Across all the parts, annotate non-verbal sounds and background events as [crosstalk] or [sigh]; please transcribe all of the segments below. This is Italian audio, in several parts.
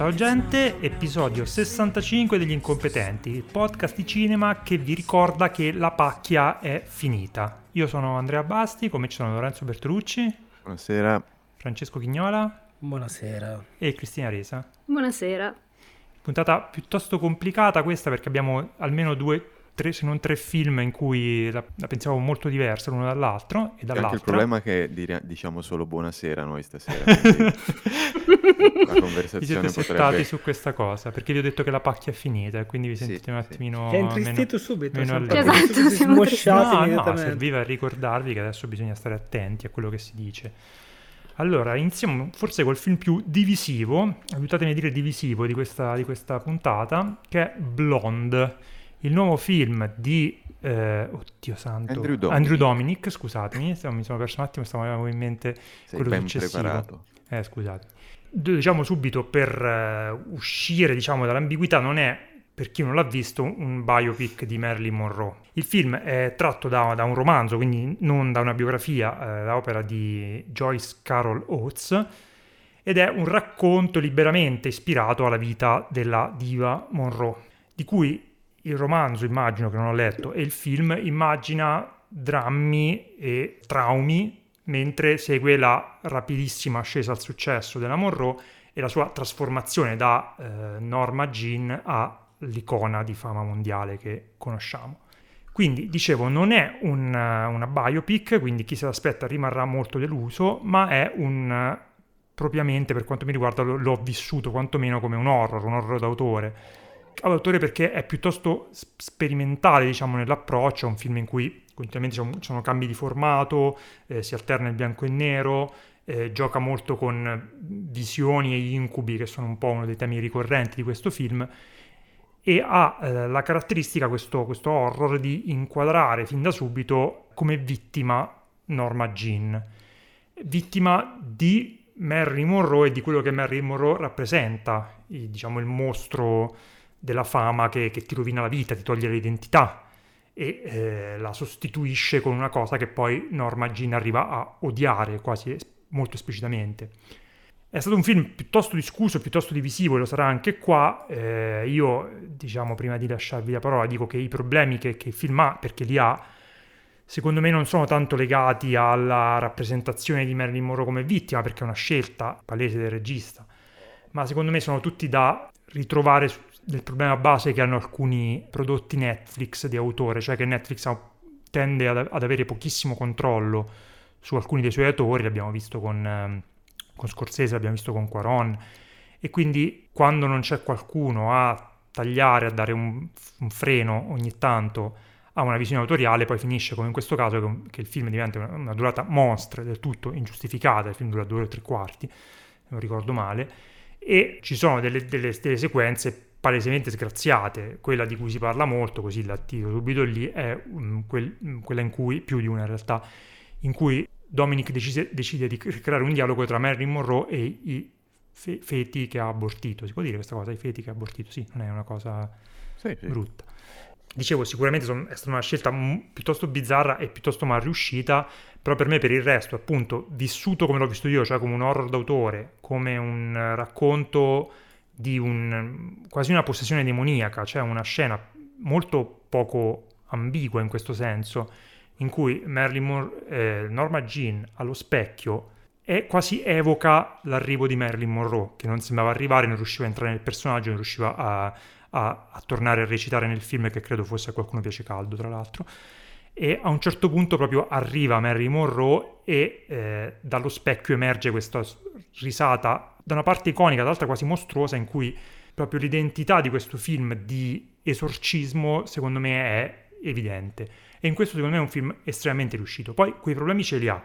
Ciao gente, episodio 65 degli incompetenti, il podcast di cinema che vi ricorda che la pacchia è finita. Io sono Andrea Basti, come ci sono Lorenzo Bertolucci, Buonasera. Francesco Chignola Buonasera. e Cristina Resa. Buonasera. Puntata piuttosto complicata questa perché abbiamo almeno due, tre, se non tre film in cui la, la pensavo molto diversa l'uno dall'altro e dall'altro. anche il problema è che dire- diciamo solo buonasera noi stasera. [laughs] la Vi conversazione siete settati potrebbe... su questa cosa perché vi ho detto che la pacchia è finita e quindi vi Sì, sentite un sì. attimino Ti intristito meno- subito. meno Esatto, siamo No, no, serviva a ricordarvi che adesso bisogna stare attenti a quello che si dice. Allora, iniziamo forse col film più divisivo, aiutatemi a dire divisivo di questa, di questa puntata, che è Blonde, il nuovo film di... eh, oddio santo... Andrew Dominic. Dominic, scusatemi, mi sono perso un attimo, stavo avendo in mente Sei quello successivo. preparato. Eh, scusate. Diciamo subito per eh, uscire diciamo, dall'ambiguità, non è per chi non l'ha visto un biopic di Marilyn Monroe. Il film è tratto da, da un romanzo, quindi non da una biografia, eh, da opera di Joyce Carol Oates, ed è un racconto liberamente ispirato alla vita della diva Monroe, di cui il romanzo, immagino che non ho letto, e il film immagina drammi e traumi mentre segue la rapidissima ascesa al successo della Monroe e la sua trasformazione da eh, Norma Jean all'icona di fama mondiale che conosciamo. Quindi, dicevo, non è un, eh, una biopic, quindi chi se l'aspetta rimarrà molto deluso, ma è un, eh, propriamente per quanto mi riguarda, l'ho vissuto quantomeno come un horror, un horror d'autore. D'autore perché è piuttosto sperimentale, diciamo, nell'approccio, è un film in cui continuamente ci sono- cambi di formato, eh, si alterna il bianco e il nero, eh, gioca molto con visioni e incubi, che sono un po' uno dei temi ricorrenti di questo film, e ha eh, la caratteristica, questo, questo horror, di inquadrare fin da subito come vittima Norma Jean, vittima di Marilyn Monroe e di quello che Marilyn Monroe rappresenta, diciamo il mostro della fama che, che ti rovina la vita, ti toglie l'identità e eh, la sostituisce con una cosa che poi Norma Jean arriva a odiare quasi molto esplicitamente. È stato un film piuttosto discusso, piuttosto divisivo, e lo sarà anche qua. Eh, io, diciamo, prima di lasciarvi la parola, dico che i problemi che, che il film ha, perché li ha, secondo me non sono tanto legati alla rappresentazione di Marilyn Monroe come vittima, perché è una scelta palese del regista, ma secondo me sono tutti da ritrovare del problema base che hanno alcuni prodotti Netflix di autore, cioè che Netflix ha- tende ad, ad avere pochissimo controllo su alcuni dei suoi autori, l'abbiamo visto con, ehm, con Scorsese, l'abbiamo visto con Quaron, e quindi quando non c'è qualcuno a tagliare, a dare un, un freno ogni tanto a una visione autoriale, poi finisce come in questo caso che, che il film diventa una, una durata monstra, del tutto ingiustificata, il film dura due o tre quarti, non ricordo male, e ci sono delle, delle- delle sequenze palesemente sgraziate, quella di cui si parla molto, così la tiro subito lì, è mm, quel- mm, quella in cui, più di una in realtà, in cui Dominic decise- decide di cre- creare un dialogo tra Marilyn Monroe e i fe- feti che ha abortito. Si può dire questa cosa, i feti che ha abortito? Sì, non è una cosa Sì, sì. brutta. Dicevo, sicuramente son- è stata una scelta m- piuttosto bizzarra e piuttosto mal riuscita, però per me per il resto, appunto, vissuto come l'ho visto io, cioè come un horror d'autore, come un racconto di un, quasi una possessione demoniaca, cioè una scena molto poco ambigua in questo senso, in cui Marilyn Mon- eh, Norma Jean allo specchio è, quasi evoca l'arrivo di Marilyn Monroe, che non sembrava arrivare, non riusciva a entrare nel personaggio, non riusciva a, a- a tornare a recitare nel film, che credo fosse a qualcuno piace caldo, tra l'altro. E a un certo punto proprio arriva Marilyn Monroe e eh, dallo specchio emerge questa risata, da una parte iconica, dall'altra quasi mostruosa, in cui proprio l'identità di questo film di esorcismo, secondo me, è evidente. E in questo, secondo me, è un film estremamente riuscito. Poi quei problemi ce li ha,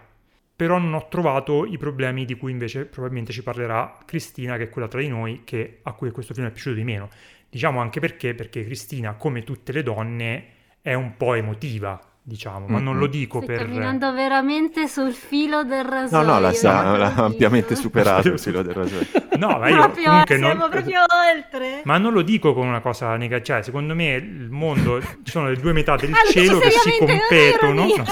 però non ho trovato i problemi di cui invece probabilmente ci parlerà Cristina, che è quella tra di noi che, a cui questo film è piaciuto di meno. Diciamo anche perché, perché Cristina, come tutte le donne, è un po' emotiva diciamo, ma non lo dico Stai per... camminando veramente sul filo del No, rasoio. no, l'ha, sa- non ho l'ha ampiamente superato il filo del rasoio. [laughs] No, ma io Proprio, comunque siamo non... proprio oltre. Ma non lo dico con una cosa negativa, cioè secondo me il mondo, ci sono le due metà del Ah, lo cielo che si competono, no,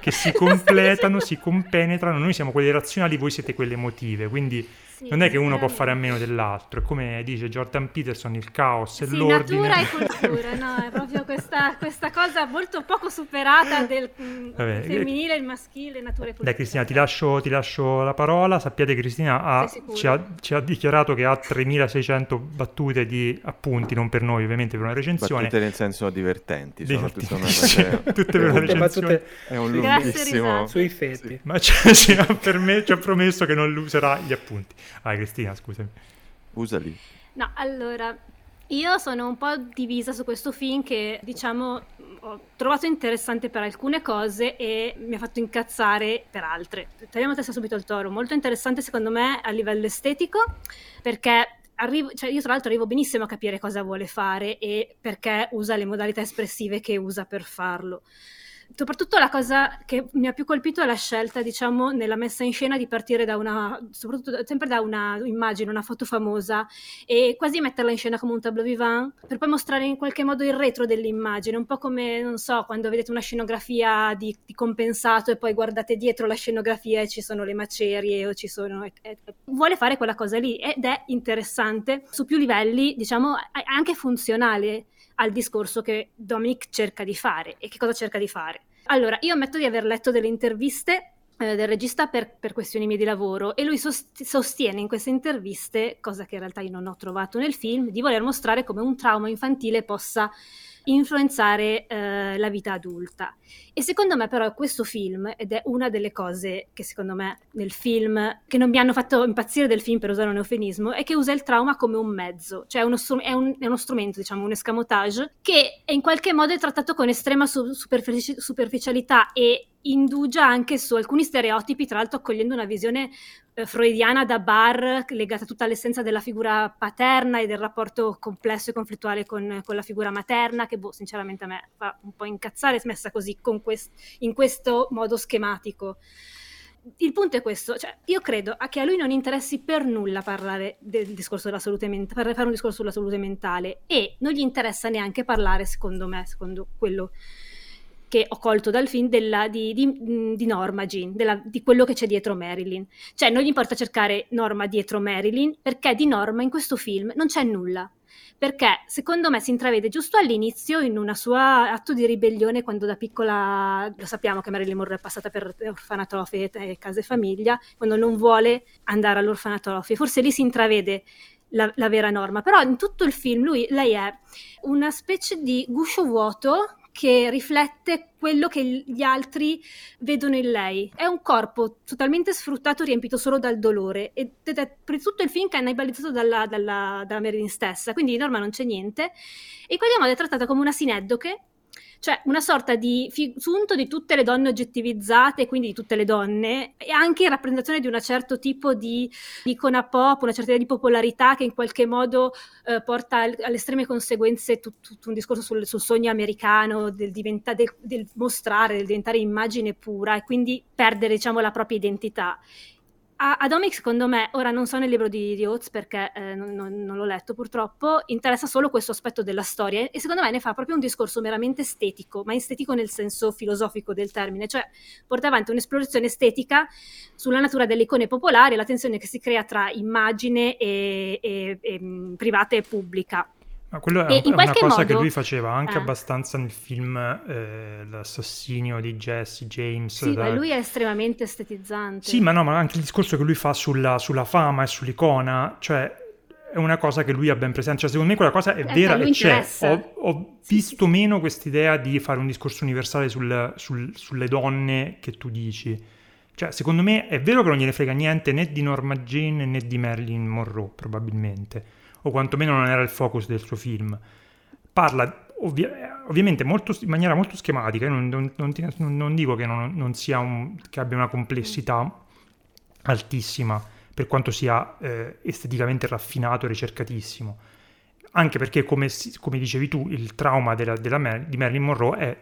che si [laughs] completano, si compenetrano, noi siamo quelle razionali, voi siete quelle emotive, quindi Sì, non è che uno può fare a meno dell'altro, è come dice Jordan Peterson, il caos e Sì, l'ordine. natura e [laughs] cultura, no, è proprio questa, questa cosa molto poco superata del mm, Vabbè, femminile, il maschile, natura e. Dai Cristina, ti lascio, ti lascio la parola. Sappiate che Cristina ha- ci, ha, ci ha dichiarato che ha 3600 battute di appunti, non per noi ovviamente, per una recensione. Battute nel senso divertenti, Divertenti. sono [laughs] cosa- Tutte per una Tutte recensione. È un lunghissimo... sui fetti. Ma ci, ci ha, per me, ci ha promesso che non userà gli appunti. Vai Cristina, scusami. Usali. No, allora, io sono un po' divisa su questo film che, diciamo, ho trovato interessante per alcune cose e mi ha fatto incazzare per altre. Tagliamo testa subito al toro. Molto interessante secondo me a livello estetico perché... Arrivo, cioè io tra l'altro arrivo benissimo a capire cosa vuole fare e perché usa le modalità espressive che usa per farlo. Soprattutto la cosa che mi ha più colpito è la scelta, diciamo, nella messa in scena di partire da una, soprattutto sempre da una immagine, una foto famosa e quasi metterla in scena come un tableau vivant per poi mostrare in qualche modo il retro dell'immagine, un po' come, non so, quando vedete una scenografia di, di compensato e poi guardate dietro la scenografia e ci sono le macerie o ci sono... e- e- vuole fare quella cosa lì ed è interessante su più livelli, diciamo, anche funzionale al discorso che Dominic cerca di fare. E che cosa cerca di fare? Allora, io ammetto di aver letto delle interviste eh, del regista per, per questioni mie di lavoro e lui sost- sostiene in queste interviste, cosa che in realtà io non ho trovato nel film, di voler mostrare come un trauma infantile possa influenzare eh, la vita adulta. E secondo me però questo film, ed è una delle cose che secondo me nel film, che non mi hanno fatto impazzire del film per usare un eufemismo, è che usa il trauma come un mezzo, cioè uno è, un, è uno strumento, diciamo, un escamotage, che in qualche modo è trattato con estrema su- superfici- superficialità e indugia anche su alcuni stereotipi, tra l'altro accogliendo una visione eh, freudiana da bar legata tutta all'essenza della figura paterna e del rapporto complesso e conflittuale con, con la figura materna, che boh, sinceramente a me fa un po' incazzare messa così quest- in questo modo schematico. Il punto è questo, cioè io credo che a lui non interessi per nulla parlare del discorso della salute mentale, fare un discorso sulla salute mentale e non gli interessa neanche parlare, secondo me, secondo quello che ho colto dal film della, di, di, di, Norma Jean, della, di quello che c'è dietro Marilyn. Cioè non gli importa cercare Norma dietro Marilyn perché di Norma in questo film non c'è nulla. Perché secondo me si intravede giusto all'inizio in una sua atto di ribellione quando da piccola, lo sappiamo che Marilyn Monroe è passata per orfanatofi e case famiglia, quando non vuole andare all'orfanatofi. Forse lì si intravede la, la vera norma, però in tutto il film lui, lei è una specie di guscio vuoto che riflette quello che gli altri vedono in lei. È un corpo totalmente sfruttato, riempito solo dal dolore ed è per tutto il film cannibalizzato dalla, dalla, dalla Marilyn stessa, quindi di norma non c'è niente. E modo è trattata come una sineddoche, cioè una sorta di sunto di tutte le donne oggettivizzate, quindi di tutte le donne, e anche in rappresentazione di un certo tipo di icona pop, una certa idea di popolarità che in qualche modo eh, porta al, alle estreme conseguenze tutto, tutto un discorso sul, sul, sogno americano, del, diventa, del, del mostrare, del diventare immagine pura e quindi perdere diciamo la propria identità a, a Dominic, secondo me, ora non so nel libro di, di Oates perché eh, non, non, l'ho letto purtroppo, interessa solo questo aspetto della storia e secondo me ne fa proprio un discorso meramente estetico, ma estetico nel senso filosofico del termine, cioè porta avanti un'esplorazione estetica sulla natura delle icone popolari e la tensione che si crea tra immagine e, e, e privata e pubblica. Ma quello è, è una cosa modo, che lui faceva anche eh. abbastanza nel film eh, L'assassinio di Jesse James. Sì, da... lui è estremamente estetizzante. Sì, ma no, ma anche il discorso che lui fa sulla, sulla fama e sull'icona, cioè è una cosa che lui ha ben presente. Cioè, secondo me quella cosa è Eh, vera e c'è. Ho, ho sì, visto sì, meno quest'idea di fare un discorso universale sul, sul, sulle donne che tu dici. Cioè, secondo me è vero che non gliene frega niente né di Norma Jean né di Marilyn Monroe, probabilmente o quantomeno non era il focus del suo film. Parla ovvia- ovviamente molto, in maniera molto schematica, non, non, non, non dico che, un, che abbia una complessità altissima, per quanto sia eh, esteticamente raffinato e ricercatissimo. Anche perché, come, come, dicevi tu, il trauma della, della Mar- di Marilyn Monroe è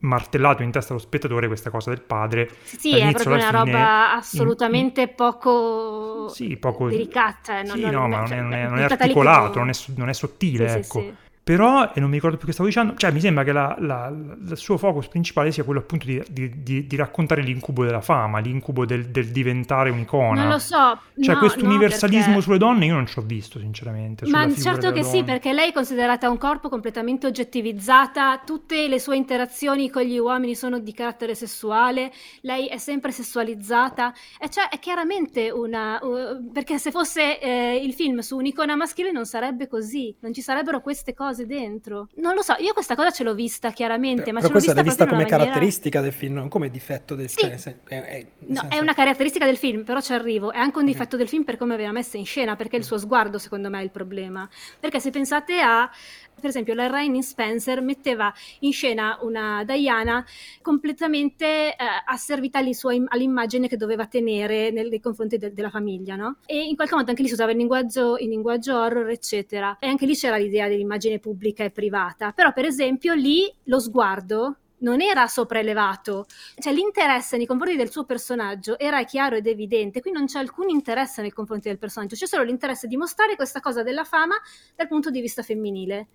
martellato in testa allo spettatore questa cosa del padre. Sì, è proprio una fine, roba assolutamente in, poco, sì, poco delicata. Non, sì, non, no, ma non è, non è, non è articolato, non è, non è sottile, sì, ecco. Sì, però, e non mi ricordo più che stavo dicendo, cioè mi sembra che la, la, il suo focus principale sia quello appunto di, di, di, di raccontare l'incubo della fama, l'incubo del, del, diventare un'icona. Non lo so. Cioè no, questo no, universalismo perché... sulle donne io non ci ho visto sinceramente. Ma certo che sì, perché lei è considerata un corpo completamente oggettivizzata, tutte le sue interazioni con gli uomini sono di carattere sessuale, lei è sempre sessualizzata, e cioè è chiaramente una... Uh, perché se fosse eh, il film su un'icona maschile non sarebbe così, non ci sarebbero queste cose cose dentro. Non lo so, io questa cosa ce l'ho vista chiaramente, però, ma però ce l'ho vista, vista, come maniera... caratteristica del film, non come difetto del sì. cioè, è, è, no, senso... è una caratteristica del film, però ci arrivo. È anche un difetto mm. del film per come aveva messa in scena, perché il suo sguardo, secondo me, è il problema. Perché se pensate a per esempio la Rain Spencer metteva in scena una Diana completamente eh, asservita all'immagine che doveva tenere nei, nei confronti de- della famiglia, no? E in qualche modo anche lì si usava il linguaggio, il linguaggio horror, eccetera. E anche lì c'era l'idea dell'immagine pubblica e privata. Però, per esempio, lì lo sguardo non era sopraelevato, cioè l'interesse nei confronti del suo personaggio era chiaro ed evidente, qui non c'è alcun interesse nei confronti del personaggio, c'è solo l'interesse di mostrare questa cosa della fama dal punto di vista femminile.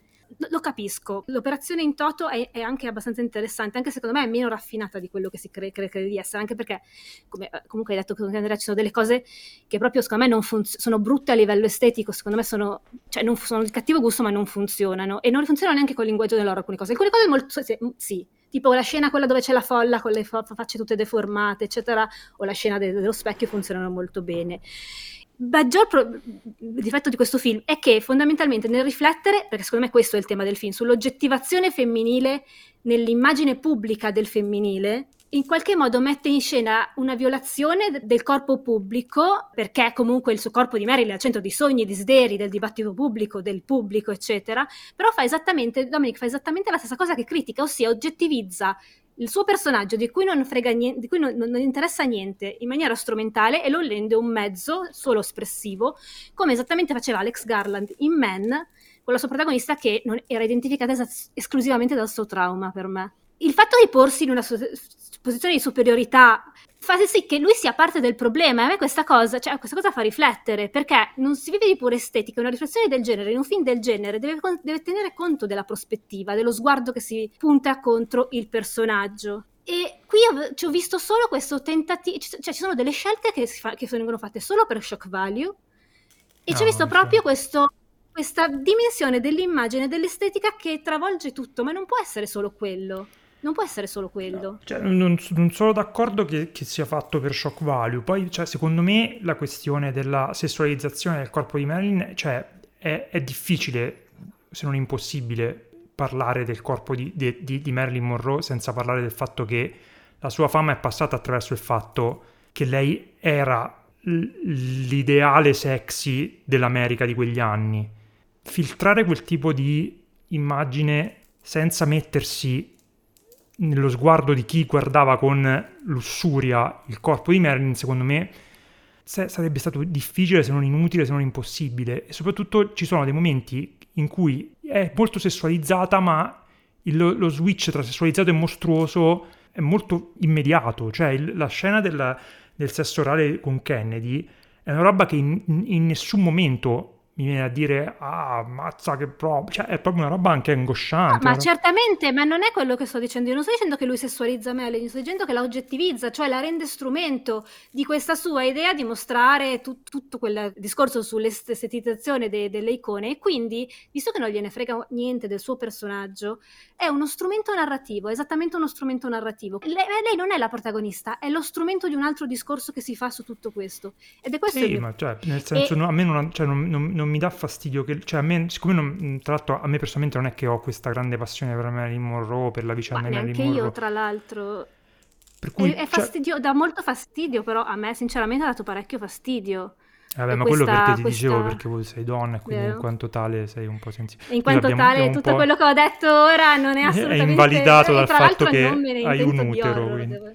Lo capisco, l'operazione in toto è, è, anche abbastanza interessante, anche secondo me è meno raffinata di quello che si crede, crede, crede di essere, anche perché, come, eh, comunque hai detto che Andrea ci sono delle cose che proprio secondo me non funzionano, sono brutte a livello estetico, secondo me sono, cioè non, sono di cattivo gusto ma non funzionano, e non funzionano neanche con il linguaggio dell'oro alcune cose, alcune cose molto, sì, sì tipo la scena quella dove c'è la folla con le facce tutte deformate, eccetera, o la scena de- dello specchio funzionano molto bene. Maggior pro- difetto di questo film è che fondamentalmente nel riflettere, perché secondo me questo è il tema del film, sull'oggettivazione femminile nell'immagine pubblica del femminile, in qualche modo mette in scena una violazione del corpo pubblico, perché comunque il suo corpo di Marilyn è al centro di sogni desideri, del dibattito pubblico, del pubblico, eccetera, però fa esattamente, Dominic fa esattamente la stessa cosa che critica, ossia oggettivizza il suo personaggio di cui non frega niente, di cui non, non, interessa niente in maniera strumentale e lo rende un mezzo solo espressivo, come esattamente faceva Alex Garland in Men, con la sua protagonista che non era identificata es- esclusivamente dal suo trauma per me. Il fatto di porsi in una so- posizione di superiorità fa sì che lui sia parte del problema e a me questa cosa, cioè, questa cosa fa riflettere perché non si vive di pura estetica, una riflessione del genere, in un film del genere deve, deve tenere conto della prospettiva, dello sguardo che si punta contro il personaggio. E qui ho, ci ho visto solo questo tentativo, cioè ci sono delle scelte che, fa, che vengono fatte solo per shock value e no, ci ho visto proprio questo, questa dimensione dell'immagine, dell'estetica che travolge tutto, ma non può essere solo quello. Non può essere solo quello. Cioè, non, non, sono d'accordo che, che, sia fatto per shock value. Poi, cioè, secondo me, la questione della sessualizzazione del corpo di Marilyn, cioè, è, è difficile, se non impossibile, parlare del corpo di, di, di, di Marilyn Monroe senza parlare del fatto che la sua fama è passata attraverso il fatto che lei era l'ideale sexy dell'America di quegli anni. Filtrare quel tipo di immagine senza mettersi nello sguardo di chi guardava con lussuria il corpo di Merlin, secondo me sarebbe stato difficile, se non inutile, se non impossibile. E soprattutto ci sono dei momenti in cui è molto sessualizzata, ma il, lo switch tra sessualizzato e mostruoso è molto immediato. Cioè il, la scena del, del sesso orale con Kennedy è una roba che in, in nessun momento mi viene a dire ah mazza che proprio cioè è proprio una roba anche angosciante no, ma certamente ma non è quello che sto dicendo io non sto dicendo che lui sessualizza Melanie sto dicendo che la oggettivizza cioè la rende strumento di questa sua idea di mostrare tu, tutto quel discorso sull'estetizzazione de, delle icone e quindi visto che non gliene frega niente del suo personaggio è uno strumento narrativo esattamente uno strumento narrativo. Lei, lei, non è la protagonista è lo strumento di un altro discorso che si fa su tutto questo. Ed è questo sì il ma cioè nel senso e... no, a me non, cioè, non, non non mi dà fastidio che... Cioè, a me, siccome non, tra l'altro a me personalmente non è che ho questa grande passione per Marilyn Monroe, per la vicenda di Marilyn Monroe. io, tra l'altro. Per cui, è, è cioè fastidio, cioè... dà molto fastidio, però a me sinceramente ha dato parecchio fastidio. Vabbè, ma questa, quello perché ti questa... dicevo perché voi sei donna e quindi Vero. in quanto tale sei un po' sensibile. In quanto tale tutto quello che ho detto ora non è [laughs] assolutamente... È invalidato dal fatto che hai un utero, quindi... Devo...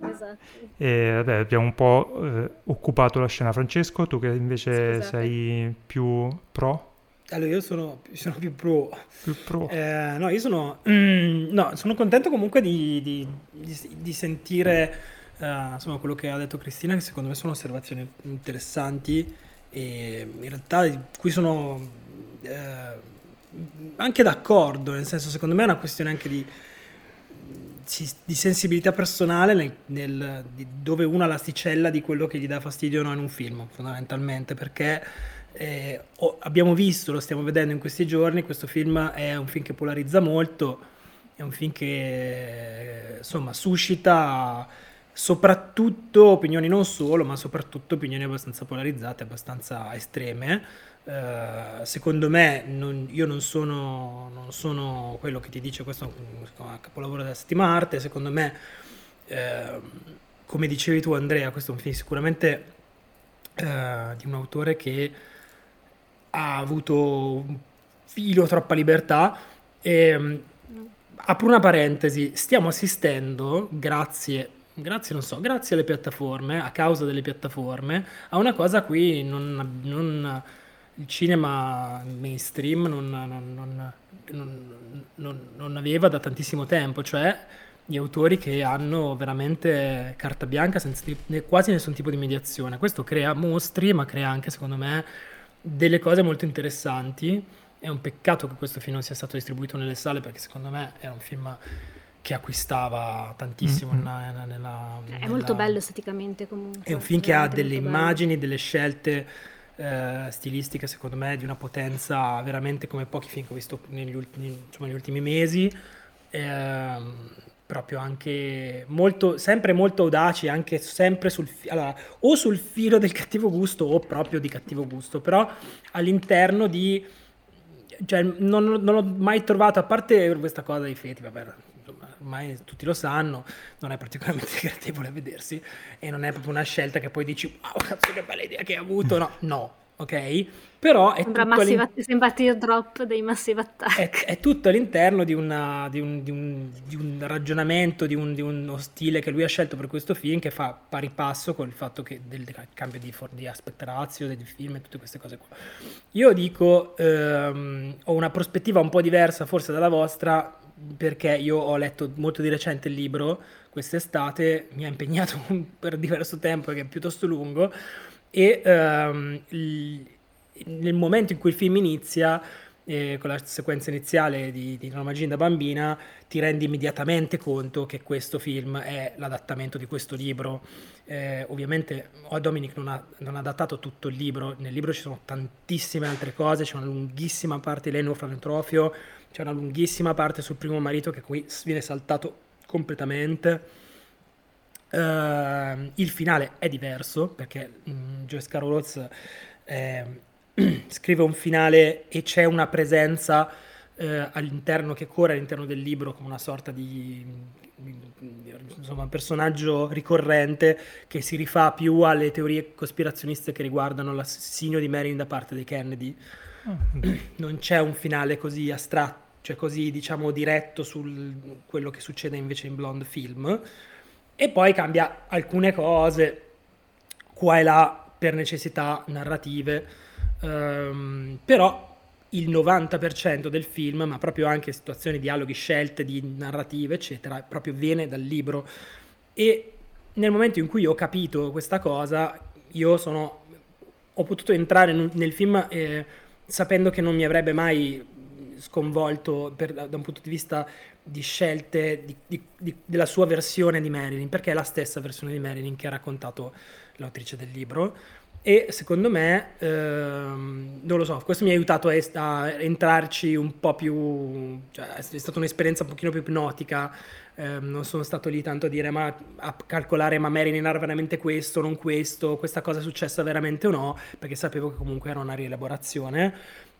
Esatto. E vabbè, abbiamo un po' eh, occupato la scena. Francesco, tu che invece Scusate. sei più pro? Allora, io sono, sono più pro. Più pro. Eh, no, io sono, mm, no, sono contento comunque di, di- di- di sentire eh, insomma, quello che ha detto Cristina, che secondo me sono osservazioni interessanti e in realtà cui sono eh, anche d'accordo, nel senso, secondo me è una questione anche di, di sensibilità personale nel, nel- di dove uno ha l'asticella di quello che gli dà fastidio o no in un film, fondamentalmente, perché eh, abbiamo visto, lo stiamo vedendo in questi giorni, questo film è un film che polarizza molto, è un film che insomma suscita soprattutto opinioni non solo, ma soprattutto opinioni abbastanza polarizzate, abbastanza estreme. Eh, secondo me, non- io non sono, non sono quello che ti dice questo è un capolavoro della settima arte, secondo me, eh, come dicevi tu Andrea, questo è un film sicuramente eh, di un autore che ha avuto un filo troppa libertà. E, mh, apro una parentesi, stiamo assistendo, grazie, grazie non so, grazie alle piattaforme, a causa delle piattaforme, a una cosa a cui non, non- il cinema mainstream non, non- non- non- non- non aveva da tantissimo tempo, cioè gli autori che hanno veramente carta bianca senza quasi nessun tipo di mediazione. Questo crea mostri, ma crea anche, secondo me, delle cose molto interessanti. È un peccato che questo film non sia stato distribuito nelle sale perché secondo me era un film che acquistava tantissimo Mm, mm. nella, nella- È nella- molto bello esteticamente comunque. È un film che ha delle molto bello. immagini, delle scelte eh, stilistiche, secondo me, di una potenza veramente come pochi film che ho visto negli ultimi, insomma, negli ultimi mesi. Ehm, proprio anche molto, sempre molto audaci, anche sempre sul, allora, o sul filo del cattivo gusto o proprio di cattivo gusto, però all'interno di cioè, non, non ho mai trovato, a parte questa cosa dei feti, vabbè, ormai tutti lo sanno, non è particolarmente [laughs] gradevole a vedersi e non è proprio una scelta che poi dici, wow, cazzo che bella idea che hai avuto, no, no, ok? Però è Sembra, massive, sembra teardrop dei Massive Attack. è, è tutto all'interno di, una- di un, di un- di un ragionamento, di, un- di uno stile che lui ha scelto per questo film che fa pari passo con il fatto che del cambio di, di aspect ratio del film e tutte queste cose qua. Io dico, ehm, ho una prospettiva un po' diversa forse dalla vostra perché io ho letto molto di recente il libro quest'estate, mi ha impegnato [laughs] per diverso tempo perché è piuttosto lungo e ehm, il- nel momento in cui il film inizia, eh, con la sequenza iniziale di, di Norma Jean da bambina, ti rendi immediatamente conto che questo film è l'adattamento di questo libro. Eh, ovviamente oh, Dominic non ha, non ha adattato tutto il libro, nel libro ci sono tantissime altre cose, c'è una lunghissima parte di lei Franotrofio, c'è una lunghissima parte sul primo marito che qui viene saltato completamente. Ehm, il finale è diverso perché mm, Joyce Carol Oates ehm, [clears throat] scrive un finale e c'è una presenza eh, all'interno che corre all'interno del libro come una sorta di, insomma, un personaggio ricorrente che si rifà più alle teorie cospirazioniste che riguardano l'assassinio di Marilyn da parte dei Kennedy. Ah, [clears throat] Non c'è un finale così astratto, cioè così diciamo diretto su quello che succede invece in Blonde Film. E poi cambia alcune cose qua e là per necessità narrative, ehm, però il 90% del film, ma proprio anche situazioni, dialoghi, scelte di narrative, eccetera, proprio viene dal libro. E nel momento in cui ho capito questa cosa, io sono, ho potuto entrare nel film eh, sapendo che non mi avrebbe mai sconvolto per- da un punto di vista di scelte di- di- di- della sua versione di Marilyn, perché è la stessa versione di Marilyn che ha raccontato l'autrice del libro. E secondo me, ehm, non lo so, questo mi ha aiutato a, est- a entrarci un po' più, cioè è stata un'esperienza un pochino più ipnotica, ehm, non sono stato lì tanto a dire, ma a calcolare, ma Marilyn era veramente questo, non questo, questa cosa è successa veramente o no, perché sapevo che comunque era una rielaborazione.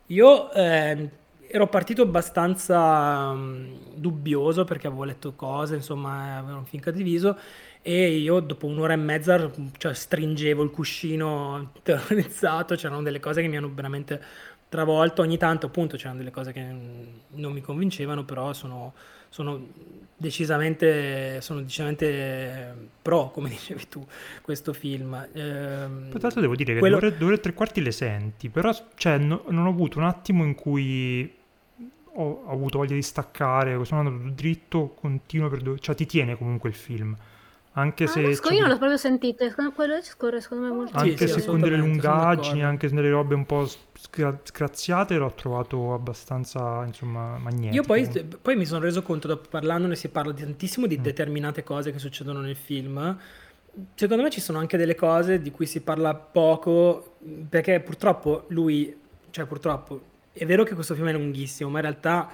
Io ehm, ero partito abbastanza mm, dubbioso perché avevo letto cose, insomma, avevo un film condiviso e io dopo un'ora e mezza cioè, stringevo il cuscino terrorizzato, c'erano delle cose che mi hanno veramente travolto, ogni tanto appunto c'erano delle cose che non mi convincevano, però sono, sono decisamente, sono decisamente pro, come [laughs] dicevi tu, questo film. Ehm, Tra l'altro devo dire che due ore, due ore e tre quarti le senti, però cioè, no- non ho avuto un attimo in cui ho, ho avuto voglia di staccare, sono andato dritto, continuo per due... cioè ti tiene comunque il film. Anche Ah, se... io non l'ho proprio sentito, secondo- quello scorre secondo me molto. Anche sì, se con delle lungaggini, anche se delle robe un po' scra- scraziate, l'ho trovato abbastanza, insomma, magnetico. Io poi, poi mi sono reso conto, dopo parlandone si parla di- tantissimo Mm. di determinate cose che succedono nel film. Secondo me ci sono anche delle cose di cui si parla poco, perché purtroppo lui, cioè purtroppo, è vero che questo film è lunghissimo, ma in realtà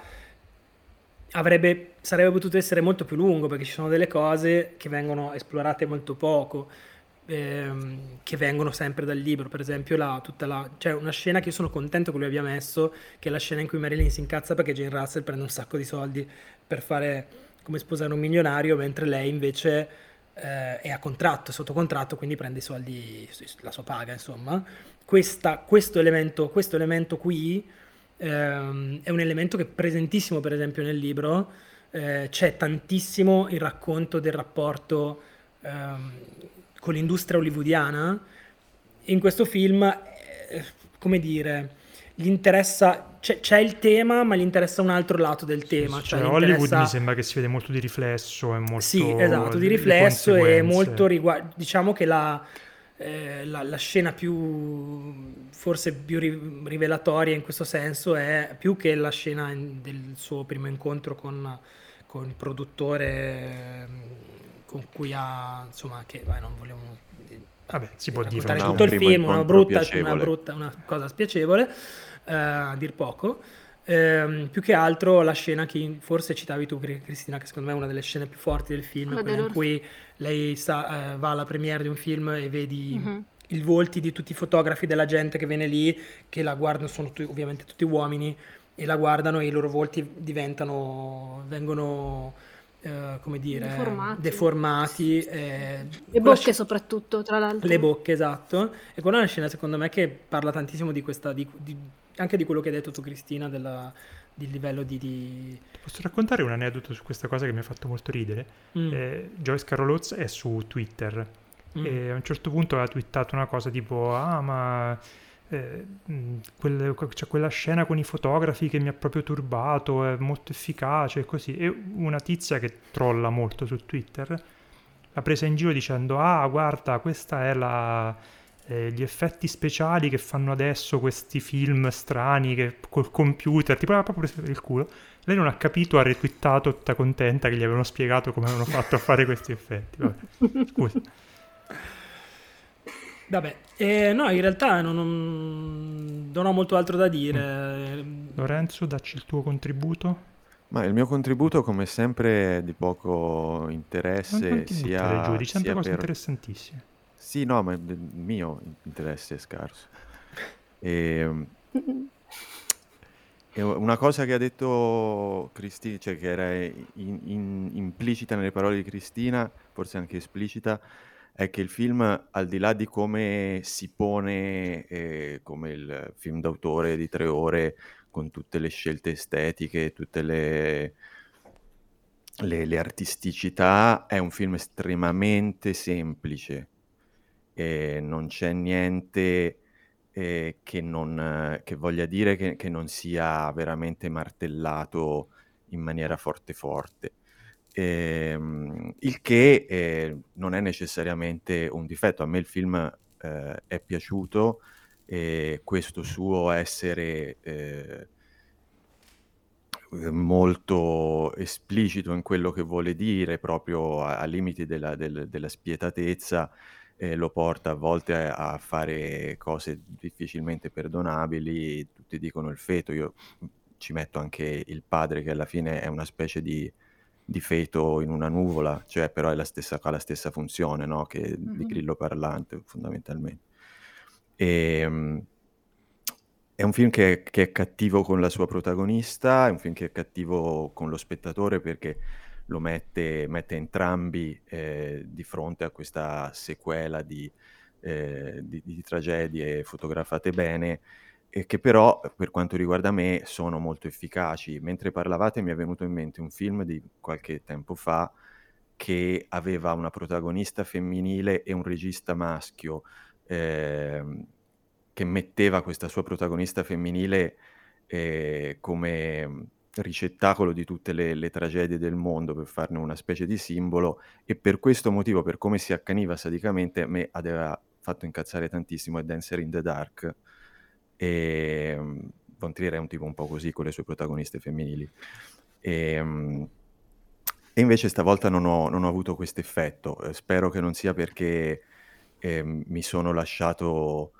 avrebbe, sarebbe potuto essere molto più lungo, perché ci sono delle cose che vengono esplorate molto poco, ehm, che vengono sempre dal libro, per esempio la, la, c'è una scena che io sono contento che lui abbia messo, che è la scena in cui Marilyn si incazza perché Jane Russell prende un sacco di soldi per fare come sposare un milionario, mentre lei invece eh, è a contratto, è sotto contratto, quindi prende i soldi, la sua paga, insomma. Questa- questo, elemento, questo elemento qui ehm, è un elemento che è presentissimo, per esempio, nel libro. Eh, c'è tantissimo il racconto del rapporto ehm, con l'industria hollywoodiana. In questo film, eh, come dire, gli interessa, c'è, c'è il tema, ma gli interessa un altro lato del tema. Sì, cioè cioè, Hollywood interessa- mi sembra che si vede molto di riflesso e molto sì, esatto, di le riflesso e molto riguardo, diciamo che la, eh, la, la scena più, forse più ri- rivelatoria in questo senso è più che la scena in- del suo primo incontro con, con il produttore ehm, con cui ha, insomma, che vai, non vogliamo Vabbè, si può dire. tutto un il film, una brutta, una brutta, una cosa spiacevole, eh, a dir poco. Ehm, più che altro la scena che forse citavi tu, Cri- Cristina, che secondo me è una delle scene più forti del film, Quella in cui lei sta- eh, va alla premiere di un film e vedi Mhm. i volti di tutti i fotografi della gente che viene lì, che la guardano, sono tutti- ovviamente tutti uomini, e la guardano e i loro volti diventano, vengono, eh, come dire, Deformati. deformati, eh, Le bocche sc- soprattutto, tra l'altro. le bocche, esatto. E quella è una scena, secondo me, che parla tantissimo di questa, di- di- anche di quello che hai detto tu, Cristina, della, di livello di... di- Posso raccontare un aneddoto su questa cosa che mi ha fatto molto ridere? Mm, Eh, Joyce Carol Oates è su Twitter mm. e a un certo punto aveva twittato una cosa tipo ah ma eh, c'è quella scena con i fotografi che mi ha proprio turbato è molto efficace e così e una tizia che trolla molto su Twitter l'ha presa in giro dicendo ah guarda questa è la eh, gli effetti speciali che fanno adesso questi film strani che col computer tipo l'ha proprio preso per il culo lei non ha capito, ha retweetato tutta contenta che gli avevano spiegato come avevano fatto a fare questi effetti. Vabbè, scusa. Vabbè, eh, no, in realtà non, non- non ho molto altro da dire. Lorenzo, dacci il tuo contributo. Ma il mio contributo, come sempre, è di poco interesse, sia, giù, dici sempre sia cose per... interessantissime. Sì, no, ma il mio interesse è scarso. [laughs] E, e una cosa che ha detto Cristina, cioè che era in- in- implicita nelle parole di Cristina, forse anche esplicita, è che il film, al di là di come si pone eh, come il film d'autore di tre ore, con tutte le scelte estetiche, tutte le, le- le artisticità, è un film estremamente semplice e non c'è niente eh, che, non, che voglia dire che, che non sia veramente martellato in maniera forte forte. Ehm, il che eh, non è necessariamente un difetto. A me il film eh, è piaciuto e questo suo essere eh, molto esplicito in quello che vuole dire, proprio a, a limiti della, del- della spietatezza, eh, lo porta a volte a, a fare cose difficilmente perdonabili. Tutti dicono il feto, io ci metto anche il padre, che alla fine è una specie di, di feto in una nuvola, cioè però è la stessa, ha la stessa funzione, no? Che di Mhm. grillo parlante, fondamentalmente. E, è un film che, che è cattivo con la sua protagonista, è un film che è cattivo con lo spettatore perché lo mette, mette entrambi eh, di fronte a questa sequela di, eh, di- di tragedie fotografate bene e che però, per quanto riguarda me, sono molto efficaci. Mentre parlavate mi è venuto in mente un film di qualche tempo fa che aveva una protagonista femminile e un regista maschio, ehm, che metteva questa sua protagonista femminile eh, come ricettacolo di tutte le, le, tragedie del mondo per farne una specie di simbolo e per questo motivo, per come si accaniva sadicamente, a me aveva fatto incazzare tantissimo è Dancer in the Dark e Von Trier è un tipo un po' così con le sue protagoniste femminili. E, e invece stavolta non ho, non ho avuto questo effetto. Eh, spero che non sia perché eh, mi sono lasciato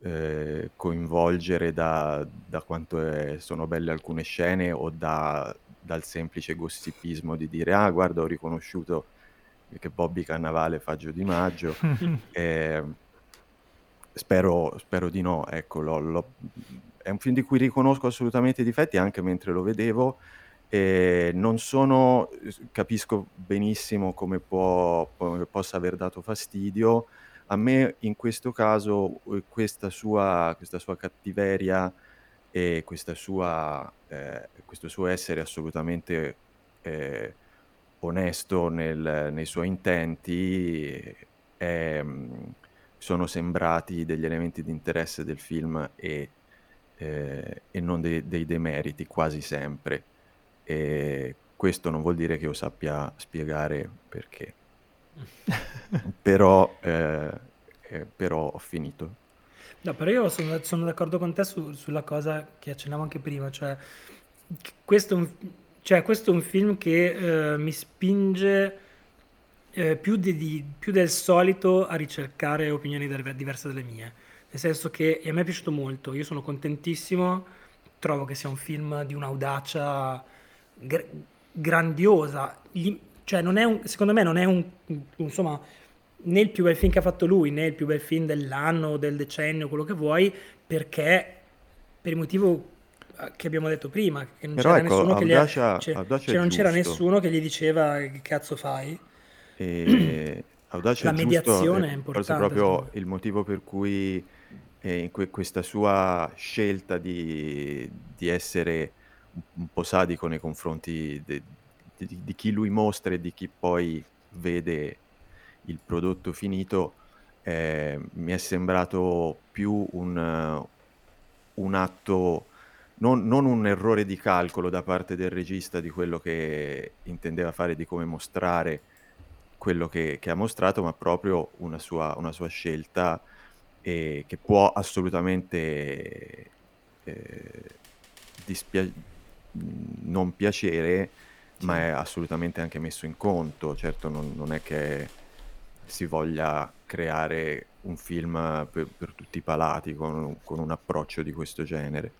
eh, coinvolgere da, da quanto è, sono belle alcune scene o da, dal semplice gossipismo di dire ah guarda ho riconosciuto che Bobby Cannavale fa Gio di Maggio [laughs] eh, spero, spero, di no ecco l'ho, l'ho, è un film di cui riconosco assolutamente i difetti anche mentre lo vedevo e non sono capisco benissimo come, può, possa aver dato fastidio. A me in questo caso eh, questa sua, questa sua cattiveria e sua, eh, questo suo essere assolutamente eh, onesto nel, nei suoi intenti eh, sono sembrati degli elementi di interesse del film e, eh, e non dei, dei, demeriti quasi sempre. E questo non vuol dire che io sappia spiegare perché. [laughs] però, eh, eh, però ho finito. No, però io sono, sono d'accordo con te su, sulla cosa che accennavo anche prima, cioè questo è un, cioè, questo è un film che eh, mi spinge eh, più, di, di, più, del solito a ricercare opinioni diverse dalle mie, nel senso che a me è piaciuto molto, io sono contentissimo, trovo che sia un film di un'audacia gr- grandiosa, Gli, cioè, non è un, secondo me non è un, insomma, né il più bel film che ha fatto lui, né il più bel film dell'anno, del decennio, quello che vuoi, perché per il motivo eh, che abbiamo detto prima, che non c'era, ecco, nessuno, che gli, cioè, cioè non c'era nessuno che gli diceva che cazzo fai. E [clears throat] Audacia La è giusto, mediazione è forse importante, proprio il motivo per cui eh, in que- questa sua scelta di, di essere un, un po' sadico nei confronti de- di, di chi lui mostra e di chi poi vede il prodotto finito, eh, mi è sembrato più un, un atto, non, non un errore di calcolo da parte del regista di quello che intendeva fare, di come mostrare quello che, che ha mostrato, ma proprio una sua, una sua scelta eh, che può assolutamente eh, dispia- non piacere, ma è assolutamente anche messo in conto. Certo, non, non è che si voglia creare un film per, per tutti i palati con, con, un approccio di questo genere.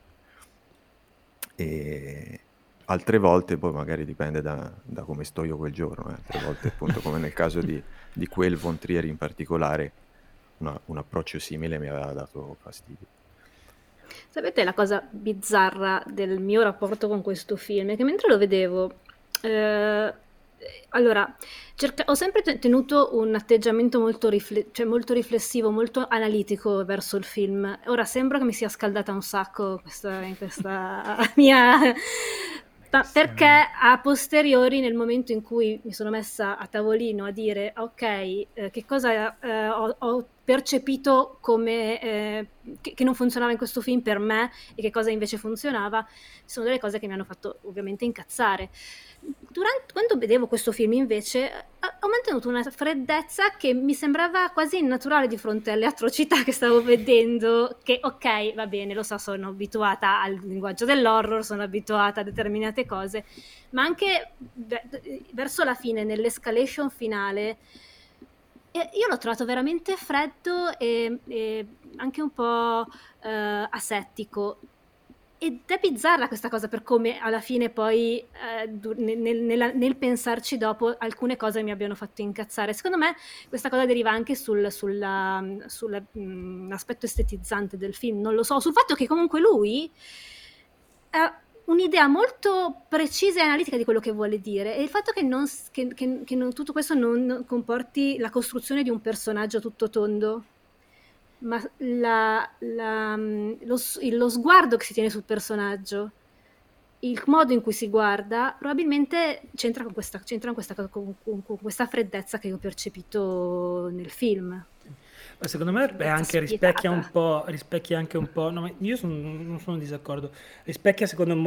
E altre volte, poi magari dipende da, da come sto io quel giorno, eh. altre volte appunto come nel caso di, di quel Von Trier in particolare, una, un approccio simile mi aveva dato fastidio. Sapete la cosa bizzarra del mio rapporto con questo film? È che mentre lo vedevo eh, allora, cerca- ho sempre tenuto un atteggiamento molto, rifle- cioè molto, riflessivo, molto analitico verso il film. Ora sembra che mi sia scaldata un sacco questa, in questa [laughs] mia... perché a posteriori, nel momento in cui mi sono messa a tavolino a dire ok, eh, che cosa eh, ho, ho, percepito come eh, che, che, non funzionava in questo film per me e che cosa invece funzionava, sono delle cose che mi hanno fatto ovviamente incazzare. Durante, quando vedevo questo film invece ho mantenuto una freddezza che mi sembrava quasi innaturale di fronte alle atrocità che stavo vedendo, che ok, va bene, lo so, sono abituata al linguaggio dell'horror, sono abituata a determinate cose, ma anche verso la fine, nell'escalation finale, io l'ho trovato veramente freddo e, e anche un po' eh, asettico ed è bizzarra questa cosa per come alla fine poi eh, nel, nel, nel, pensarci dopo alcune cose mi abbiano fatto incazzare. Secondo me questa cosa deriva anche sul, sull'aspetto mm, estetizzante del film, non lo so, sul fatto che comunque lui ha un'idea molto precisa e analitica di quello che vuole dire e il fatto che, non, che, che, che non, tutto questo non comporti la costruzione di un personaggio tutto tondo ma la- la- lo, s- il- lo sguardo che si tiene sul personaggio, il modo in cui si guarda, probabilmente c'entra con questa, c'entra con questa, con- con- questa freddezza che ho percepito nel film. Ma secondo me è Freddezza anche rispecchia un spietata. po', rispecchia anche un po', no, ma io sono- non sono in disaccordo, rispecchia secondo me,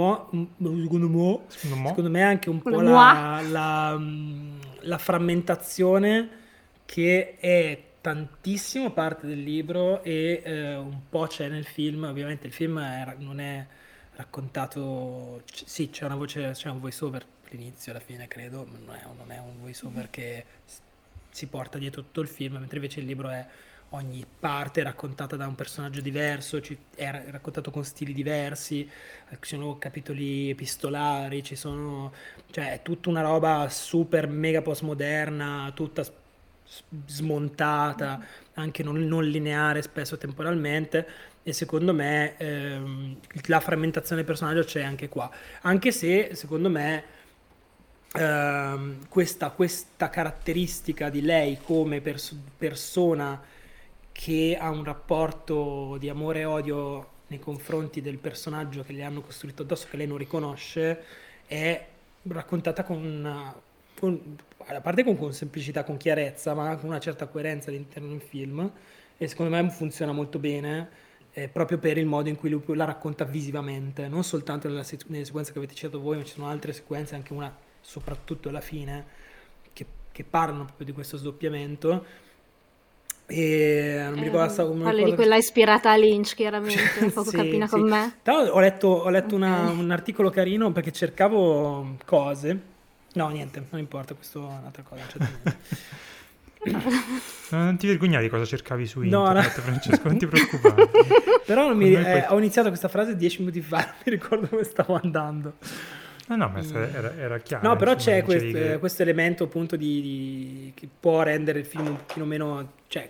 secondo me, Secondo me, secondo me anche un po' la, la, mm, la frammentazione che è tantissimo parte del libro e eh, un po' c'è nel film, ovviamente il film è- non è raccontato, c- sì c'è una voce, c'è un voice over all'inizio, alla fine credo, ma non è, non è un voice over che s- si porta dietro tutto il film, mentre invece il libro è ogni parte è raccontata da un personaggio diverso, ci- è ra- raccontato con stili diversi, eh, ci sono capitoli epistolari, ci sono, cioè è tutta una roba super mega postmoderna, tutta smontata, anche non, non lineare spesso temporalmente e secondo me ehm, la frammentazione del personaggio c'è anche qua, anche se secondo me ehm, questa, questa caratteristica di lei come pers- persona che ha un rapporto di amore e odio nei confronti del personaggio che le hanno costruito addosso, che lei non riconosce, è raccontata con con- a parte con, con semplicità, con chiarezza, ma con una certa coerenza all'interno del film, e secondo me funziona molto bene, eh, proprio per il modo in cui lui la racconta visivamente, non soltanto nella nelle sequenze che avete citato voi, ma ci sono altre sequenze, anche una soprattutto alla fine, che, che parlano proprio di questo sdoppiamento. E non mi ricordo, Eh, sta- non mi parli di quella ispirata a Lynch, chiaramente, [laughs] poco Sì, cammina sì. con me. Tra ho letto, ho letto una- Ok. un articolo carino perché cercavo cose. No, niente, non importa, questo è un'altra cosa. non [laughs] ti vergognare di cosa cercavi su No, no. internet, Francesco, non ti preoccupare. [laughs] Però non mi- eh, ho iniziato questa frase dieci minuti fa, non mi ricordo come stavo andando. No, no, ma era, era chiaro. No, però insomma, c'è quest- che- questo elemento appunto di, di- che può rendere il film un pochino meno, cioè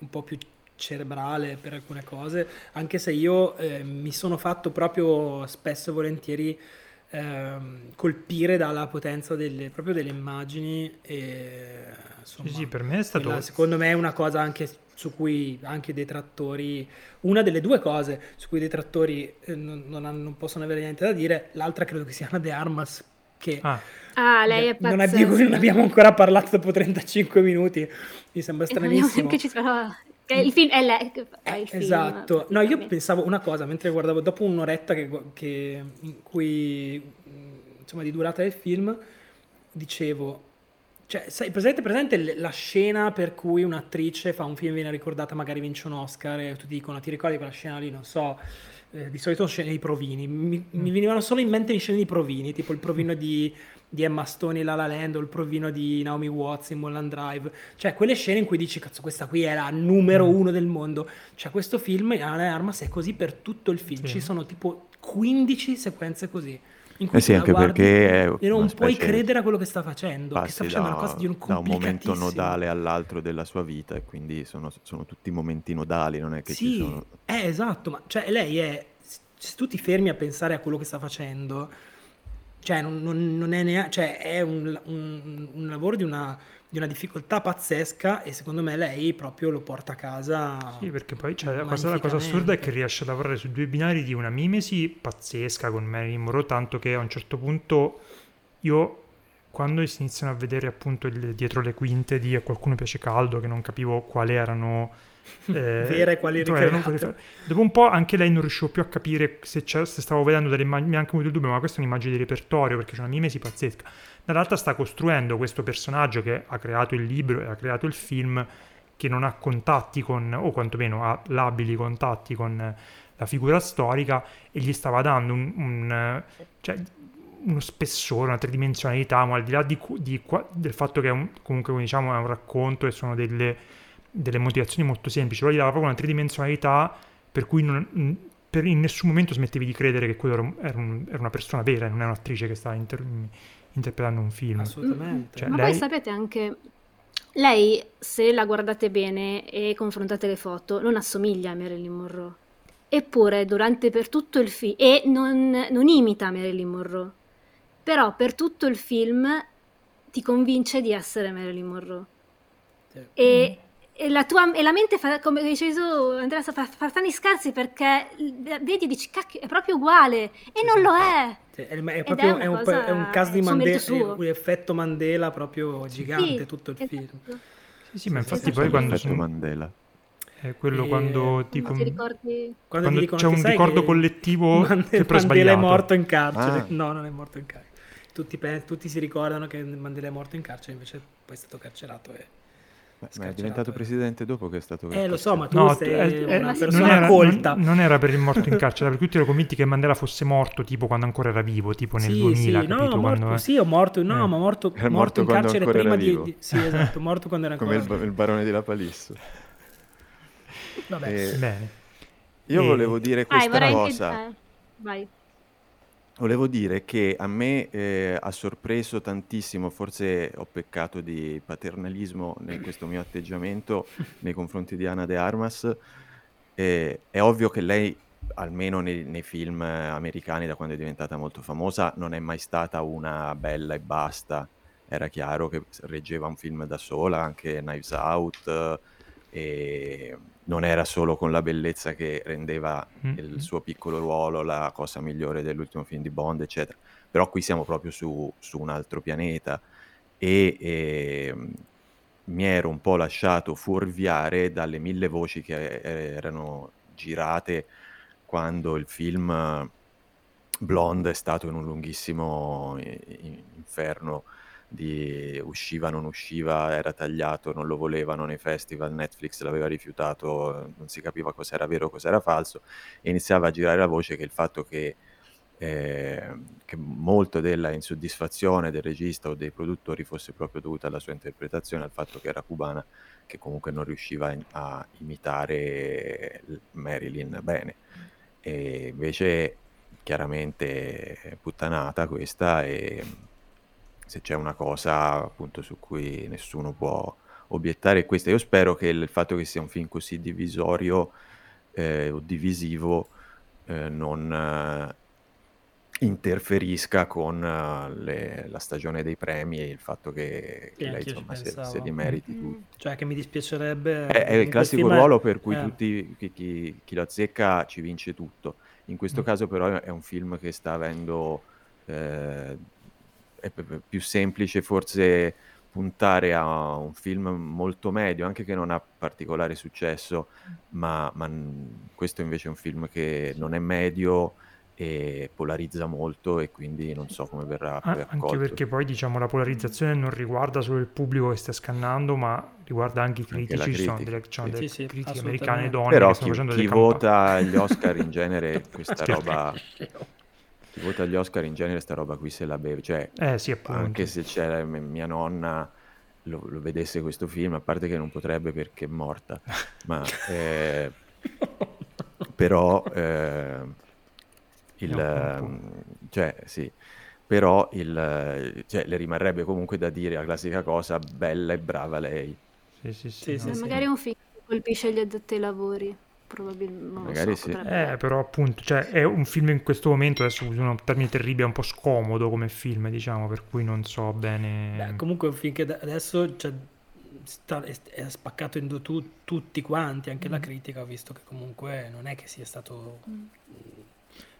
un po' più cerebrale per alcune cose, anche se io eh, mi sono fatto proprio spesso e volentieri ehm, colpire dalla potenza delle, proprio delle immagini e insomma, Sì, sì, per me è stato... quella, secondo me è una cosa anche su cui anche i detrattori, una delle due cose su cui i detrattori eh, non, non non possono avere niente da dire, l'altra credo che sia Ana De Armas che Ah, Ah, lei è non, pazzesca. abbiamo, non abbiamo ancora parlato dopo 35 minuti, mi sembra E abbiamo stranissimo. neanche citato- che il film è lei che fa il film. Esatto, no, io pensavo una cosa mentre guardavo dopo un'oretta che, che- in cui insomma di durata del film, dicevo, cioè, sai, presente, presente la scena per cui un'attrice fa un film e viene ricordata, magari vince un Oscar e tutti dicono, ti ricordi quella scena lì, non so, eh, di solito scene di provini, mi, mi venivano solo in mente le scene di provini, tipo il provino di, di Emma Stone in La La Land o il provino di Naomi Watts in Mulholland Drive, cioè quelle scene in cui dici, cazzo, questa qui è la numero uno del mondo, cioè questo film, Ana de Armas, è così per tutto il film, Sì. ci sono tipo 15 sequenze così. In cui Eh sì, anche guardi perché è e non puoi credere a quello che sta facendo, che sta facendo da, una cosa di un da un momento nodale all'altro della sua vita e quindi sono, sono tutti momenti nodali, non è che ci Sì, sono... eh, esatto, ma cioè lei è, se tu ti fermi a pensare a quello che sta facendo, cioè non, non- non è neanche, cioè è un, un- un lavoro di una, di una difficoltà pazzesca e secondo me lei proprio lo porta a casa. Sì, perché poi cioè, la, cosa, la cosa assurda è che riesce a lavorare su due binari di una mimesi pazzesca con Marilyn Monroe, tanto che a un certo punto io, quando si iniziano a vedere appunto il- dietro le quinte di A qualcuno piace caldo, che non capivo quali erano... [laughs] eh, Vere e quali ricreate. Dopo un po' anche lei non riuscivo più a capire se, se stavo vedendo delle immagini, mi ha anche avuto il dubbio, ma questa è un'immagine di repertorio perché c'è una mimesi pazzesca. Dall'altra sta costruendo questo personaggio che ha creato il libro e ha creato il film, che non ha contatti con, o quantomeno ha labili contatti con eh, la figura storica e gli stava dando un, un, eh, cioè, uno spessore, una tridimensionalità, ma al di là di, di del fatto che è un, comunque diciamo è un racconto e sono delle, delle motivazioni molto semplici, però gli dava proprio una tridimensionalità per cui non- in- per- in nessun momento smettevi di credere che quello era, un- era un- era una persona vera, non è un'attrice che sta inter- interpretando un film. Assolutamente. Cioè, Ma lei- poi sapete anche, lei se la guardate bene e confrontate le foto, non assomiglia a Marilyn Monroe. Eppure durante per tutto il film, e non, non imita Marilyn Monroe, però per tutto il film ti convince di essere Marilyn Monroe. Sì. E, e la, tua, e la mente, fa, come dicevi tu, Andrea, fa, fa tanti scarsi perché vedi e dici, cacchio, è proprio uguale, e non lo è. Cioè, è, è, proprio, è, un, è, un, caso di Mandela, un effetto Mandela proprio gigante sì, tutto il esatto. film. Sì, sì, ma infatti poi quando... Sono... Mandela. È quello e... quando tipo ricordi... quando, quando c'è un ricordo collettivo Mandela, che però è Mandela è morto in carcere. Ah. No, non è morto in carcere. Tutti, tutti, si ricordano che Mandela è morto in carcere, invece poi è stato carcerato e ma è diventato presidente dopo che è stato... Eh, lo so, ma tu no, sei è, una persona non era, colta. Non, non, era per il morto in [laughs] carcere, perché tutti erano convinti che Mandela fosse morto tipo quando ancora era vivo, tipo nel sì, 2000, sì, capito? No, quando, morto, sì, ho morto, no, eh. ma morto, morto, morto in carcere prima di, di, Sì, esatto, [laughs] morto quando era ancora Come il, il, barone di La Palisse. Vabbè. E... Bene. Io e... volevo dire questa ah, cosa. Che... Eh, vai. Volevo dire che a me eh, ha sorpreso tantissimo, forse ho peccato di paternalismo in [clears throat] questo mio atteggiamento nei confronti di Ana de Armas. Eh, è ovvio che lei, almeno nei, nei, film americani da quando è diventata molto famosa, non è mai stata una bella e basta. Era chiaro che reggeva un film da sola, anche Knives Out. E non era solo con la bellezza che rendeva mm-hmm. il suo piccolo ruolo la cosa migliore dell'ultimo film di Bond, eccetera. Però qui siamo proprio su, su un altro pianeta e, e ehm, mi ero un po' lasciato fuorviare dalle mille voci che erano girate quando il film Blonde è stato in un lunghissimo inferno di usciva, non usciva, era tagliato, non lo volevano nei festival, Netflix l'aveva rifiutato, non si capiva cosa era vero, cosa era falso, e iniziava a girare la voce che il fatto che, eh, che molto della insoddisfazione del regista o dei produttori fosse proprio dovuta alla sua interpretazione, al fatto che era cubana, che comunque non riusciva a imitare Marilyn bene. E invece chiaramente puttanata questa e se c'è una cosa appunto su cui nessuno può obiettare è questa. Io spero che il fatto che sia un film così divisorio eh, o divisivo eh, non eh, interferisca con uh, le, la stagione dei premi e il fatto che, che lei insomma se, se, li meriti tutti. Cioè che mi dispiacerebbe... È, è il classico ruolo per cui eh. tutti, chi, chi, chi, lo azzecca ci vince tutto. In questo mm. caso però è un film che sta avendo eh, è più semplice forse puntare a un film molto medio, anche che non ha particolare successo, ma, ma questo invece è un film che non è medio e polarizza molto e quindi non so come verrà ah, accolto. Anche perché poi diciamo la polarizzazione non riguarda solo il pubblico che sta scannando, ma riguarda anche i critici, anche ci sono delle, cioè, sì, delle sì, critiche americane donne Però che stanno chi, facendo chi delle vota gli Oscar in genere questa [laughs] roba chi vota agli Oscar in genere sta roba qui se la beve, cioè eh, sì, anche se c'era mia nonna lo, lo, vedesse questo film, a parte che non potrebbe perché è morta, [laughs] ma eh, però eh, il, cioè sì, però il, cioè, le rimarrebbe comunque da dire la classica cosa, bella e brava lei. Sì, sì, sì, sì, no, sì. magari un film che colpisce gli addetti ai lavori probabilmente Magari so, sì. Eh, però appunto, cioè, è un film in questo momento, adesso uso un termine terribile, un po' scomodo come film, diciamo, per cui non so bene... Beh, comunque è un film che adesso cioè, sta, è, è, spaccato in due tu, tutti quanti, anche mm. la critica, ho visto che comunque non è che sia stato... Mm.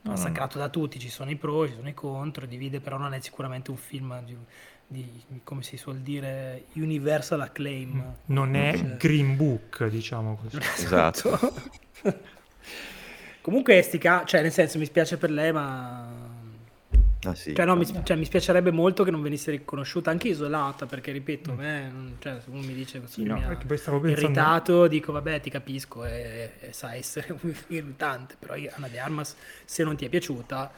Massacrato no, no. da tutti, ci sono i pro, ci sono i contro, divide, però non è sicuramente un film di, come si suol dire, universal acclaim. Mm. Non è cioè... Green Book, diciamo così. Esatto. [laughs] Comunque stica, cioè nel senso mi spiace per lei, ma... Ah, sì, cioè, no, mi, cioè, mi, spiacerebbe molto che non venisse riconosciuta anche isolata perché ripeto, mm. me, cioè, se uno mi dice così no, mi ha pensando... irritato, dico vabbè ti capisco e, e sa essere [laughs] irritante, però io, Anna De Armas se non ti è piaciuta